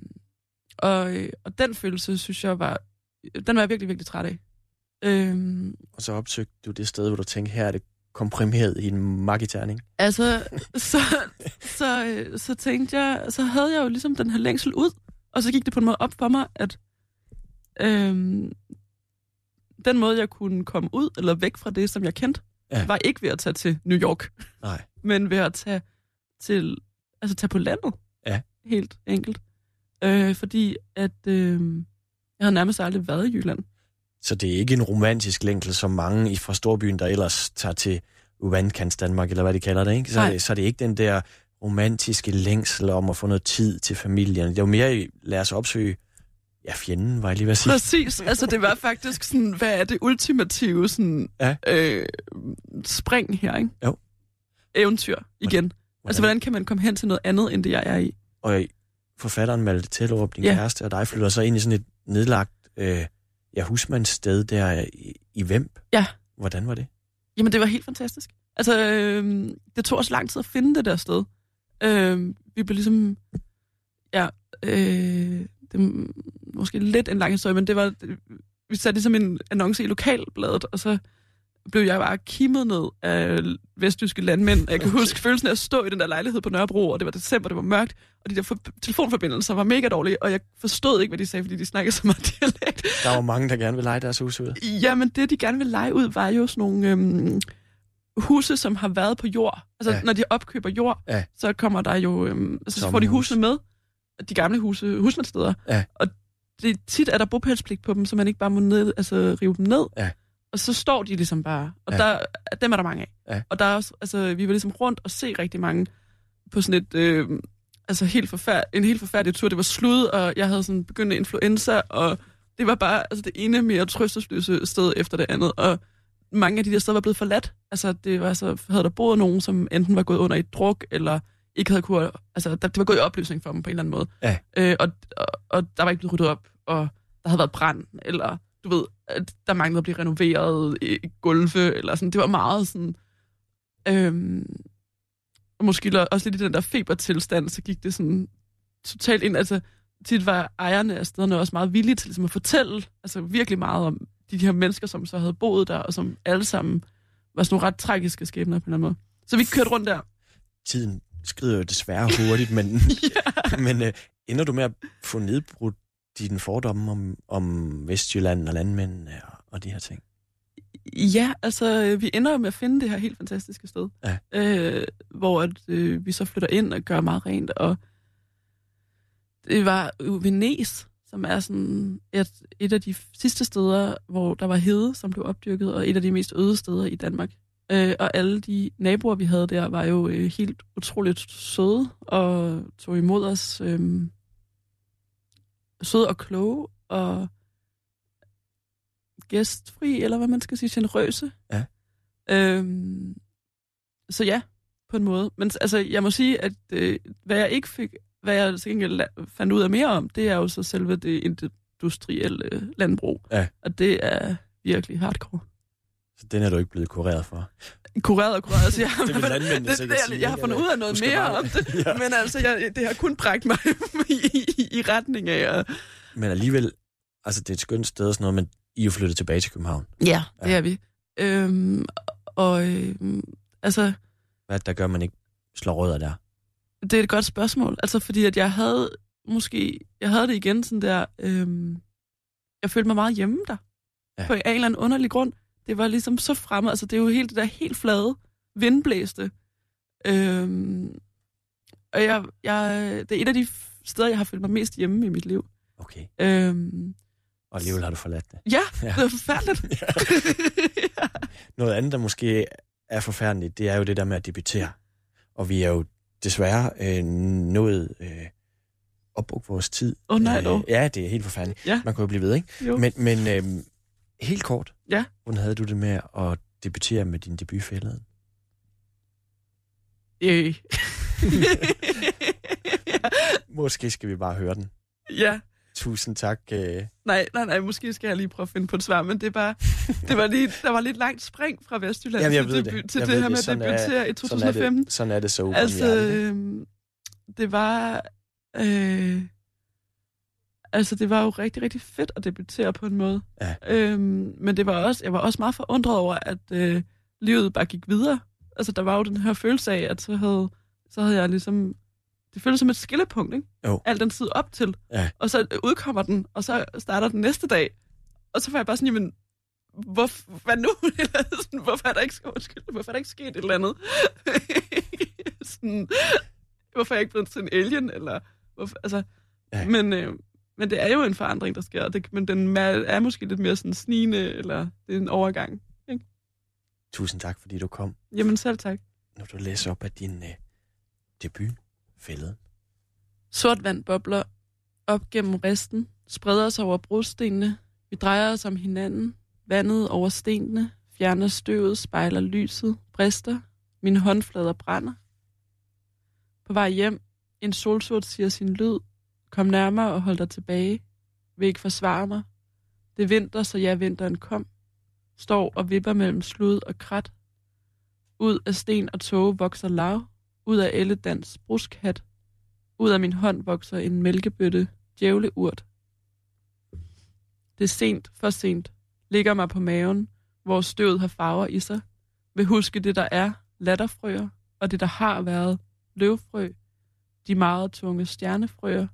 og, og den følelse, synes jeg var, den var jeg virkelig, virkelig træt af. Øhm, Og så opsøgte du det sted, hvor du tænkte, her er det komprimeret i en magiterning. altså, så, så, øh, så tænkte jeg, så havde jeg jo ligesom den her længsel ud, og så gik det på en måde op for mig, at øhm, den måde, jeg kunne komme ud, eller væk fra det, som jeg kendte, Ja. var ikke ved at tage til New York. Nej. [LAUGHS] men ved at tage til, altså tage på landet. Ja. Helt enkelt. Øh, fordi at øh, jeg havde nærmest aldrig været i Jylland. Så det er ikke en romantisk længsel, som mange i fra storbyen, der ellers tager til Uvandkants Danmark, eller hvad de kalder det, ikke? Så, er Nej. det, så er det ikke den der romantiske længsel om at få noget tid til familien. Det er jo mere, lad os opsøge, ja, fjenden, var jeg lige ved at sige. Præcis. Altså, det var faktisk sådan, hvad er det ultimative sådan, Ja. øh, spring her, ikke? Jo. Eventyr igen. Altså, hvordan kan man komme hen til noget andet, end det jeg er i? Og forfatteren Malte Tellerup, din Ja. kæreste og dig, flytter så ind i sådan et nedlagt øh, ja, husmandssted der i, i Vemp. Ja. Hvordan var det? Jamen, det var helt fantastisk. Altså, øh, det tog os lang tid at finde det der sted. Øh, vi blev ligesom... Ja, øh, det er måske lidt en lang historie, men det var... Vi satte ligesom en annonce i lokalbladet, og så blev jeg bare kimmet ned af vestjyske landmænd. Jeg kan huske følelsen af at stå i den der lejlighed på Nørrebro, og det var december, det var mørkt, og de der for- telefonforbindelser var mega dårlige, og jeg forstod ikke, hvad de sagde, fordi de snakkede så meget dialekt. Der var mange, der gerne ville lege deres hus ud. Jamen, det de gerne vil lege ud, var jo sådan nogle øhm, huse, som har været på jord. Altså, Ja. når de opkøber jord, Ja. så kommer der jo... Øhm, altså, så får de husene med. De gamle huse, husmandssteder. Ja. Og det, tit er der bopælspligt på dem, så man ikke bare må ned, altså, rive dem ned. Ja. Og så står de ligesom bare. Og Ja. der, dem er der mange af. Ja. Og der er også, altså, vi var ligesom rundt og se rigtig mange på sådan et... Øh, altså helt forfærd, en helt forfærdelig tur. Det var slud, og jeg havde sådan begyndt influenza, og det var bare altså det ene mere trøstesløse sted efter det andet. Og mange af de der steder var blevet forladt. Altså, det var så, havde der boet nogen, som enten var gået under i druk, eller ikke havde kunne... Altså, der, det var gået i opløsning for dem på en eller anden måde. Ja. Øh, og, og, og der var ikke blevet ryddet op, og der havde været brand, eller du ved, at der manglede at blive renoveret i, i gulve, eller sådan. Det var meget sådan... Øhm, og måske også lidt i den der febertilstand, så gik det sådan totalt ind. Altså, tit var ejerne af stederne også meget villige til ligesom, at fortælle altså, virkelig meget om de, her mennesker, som så havde boet der, og som alle sammen var sådan nogle ret tragiske skæbner på en eller anden måde. Så vi kørte rundt der. Tiden skrider jo desværre hurtigt, men, ja. [LAUGHS] [LAUGHS] men øh, ender du med at få nedbrudt dine fordomme om, om Vestjylland og landmændene og, og de her ting? Ja, altså vi ender med at finde det her helt fantastiske sted, Ja. øh, hvor at, øh, vi så flytter ind og gør meget rent, og det var jo ved Næs, som er sådan et, et af de sidste steder, hvor der var hede, som blev opdyrket, og et af de mest øde steder i Danmark. Øh, og alle de naboer, vi havde der, var jo øh, helt utroligt søde, og tog imod os øh, søde og kloge, og gæstfri, eller hvad man skal sige, generøse. Ja. Øhm, så ja, på en måde. Men altså, jeg må sige, at øh, hvad jeg ikke fik, hvad jeg til gengæld fandt ud af mere om, det er jo så selve det industrielle landbrug. Ja. Og det er virkelig hardcore. Så den er du ikke blevet kureret for. Kureret og kureret. Altså, [LAUGHS] jeg, Det vil landmændene det, sikkert det, sige, jeg har fundet ud af noget mere bare- om det, [LAUGHS] Ja. men altså, jeg, det har kun bragt mig [LAUGHS] i, i, i retning af at... Men alligevel, altså det er et skønt sted og sådan noget, men I er jo flyttet tilbage til København. Ja, det Ja. er vi. Øhm, og øhm, altså, Hvad der gør, man ikke slår rødder der? Det er et godt spørgsmål. Altså, fordi at jeg havde måske, jeg havde det igen sådan der, øhm, jeg følte mig meget hjemme der. Ja. På en eller anden underlig grund. Det var ligesom så fremmed. Altså, det er jo helt det der helt flade, vindblæste. Øhm, og jeg, jeg, det er et af de steder, jeg har følt mig mest hjemme i mit liv. Okay. Øhm, Og alligevel har du forladt det. ja, Ja. det var forfærdeligt. [LAUGHS] ja. Noget andet, der måske er forfærdeligt, det er jo det der med at debutere. Og vi er jo desværre øh, nået øh, opbrugt vores tid. Åh, nej, Øh, dog. Ja, det er helt forfærdeligt. Ja. Man kan jo blive ved, ikke? Jo. Men, men øh, helt kort, Ja. hvordan havde du det med at debutere med din debut forladen? Øh. [LAUGHS] Måske skal vi bare høre den. ja. Tusind tak. Øh. Nej, nej, nej, måske skal jeg lige prøve at finde på et svar, men det er bare, [LAUGHS] det var lige, der var lidt langt spring fra Vestjylland Jamen, til, ved debu- det. til Jeg det her det. med at Sådan er- debutere i Sådan er 2015. det, sådan er det så Altså, øhm, det var, øh, altså det var jo rigtig, rigtig fedt at debutere på en måde. Ja. Øhm, men det var også, jeg var også meget forundret over, at øh, livet bare gik videre. Altså der var jo den her følelse af, at så havde, så havde jeg ligesom, det føltes som et skillepunkt, ikke? Jo. Alt den tid op til. Ja. Og så udkommer den, og så starter den næste dag. Og så var jeg bare sådan, jamen, hvor, hvad nu? [LAUGHS] Hvorfor er der ikke, undskyld, hvorfor er der ikke sket et eller andet? [LAUGHS] sådan, hvorfor er jeg ikke blevet til en alien? Eller, hvorfor, altså, Ja. men, øh, men det er jo en forandring, der sker. Det, men den er, måske lidt mere sådan snigende, eller det er en overgang. Tusind tak, fordi du kom. Jamen selv tak. Nu du læser op af din øh, debut fældet. Sort vand bobler op gennem resten, spreder sig over brostenene. Vi drejer os om hinanden, vandet over stenene, fjerner støvet, spejler lyset, brister. Mine håndflader brænder. På vej hjem, en solsort siger sin lyd. Kom nærmere og hold dig tilbage. Vil ikke forsvare mig. Det vinter, så jeg vinteren kom. Står og vipper mellem slud og krat. Ud af sten og tåge vokser lav. Ud af elledans bruskhat. Ud af min hånd vokser en mælkebøtte djævleurt. Det er sent, for sent. Ligger mig på maven, hvor støvet har farver i sig. Vil huske det, der er latterfrøer, og det, der har været løvfrø. De meget tunge stjernefrøer,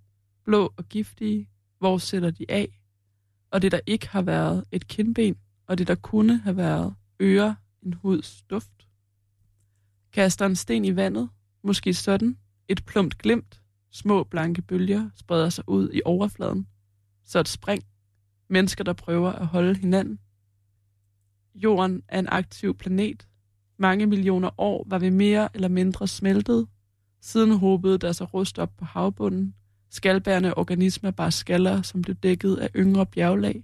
blå og giftige. Hvor sætter de af? Og det, der ikke har været et kindben, og det, der kunne have været ører, en huds duft. Kaster en sten i vandet, måske sådan, et plumt glimt, små blanke bølger spreder sig ud i overfladen. Så et spring. Mennesker, der prøver at holde hinanden. Jorden er en aktiv planet. Mange millioner år var vi mere eller mindre smeltet. Siden hobede der sig rust op på havbunden. Skalbærende organismer bare skaller, som blev dækket af yngre bjerglag.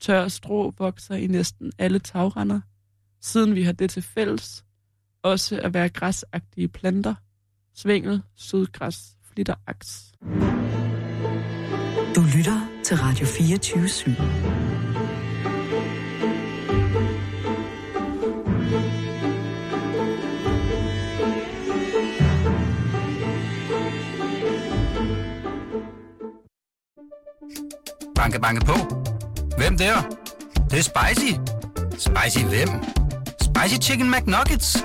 Tør strå vokser i næsten alle tagrender. Siden vi har det til fælles, også at være græsagtige planter. Svingel, sødgræs, flitter aks. Du lytter til Radio 24 /7. Banke, banke på. Hvem der? Det, det er spicy. Spicy hvem? Spicy Chicken McNuggets,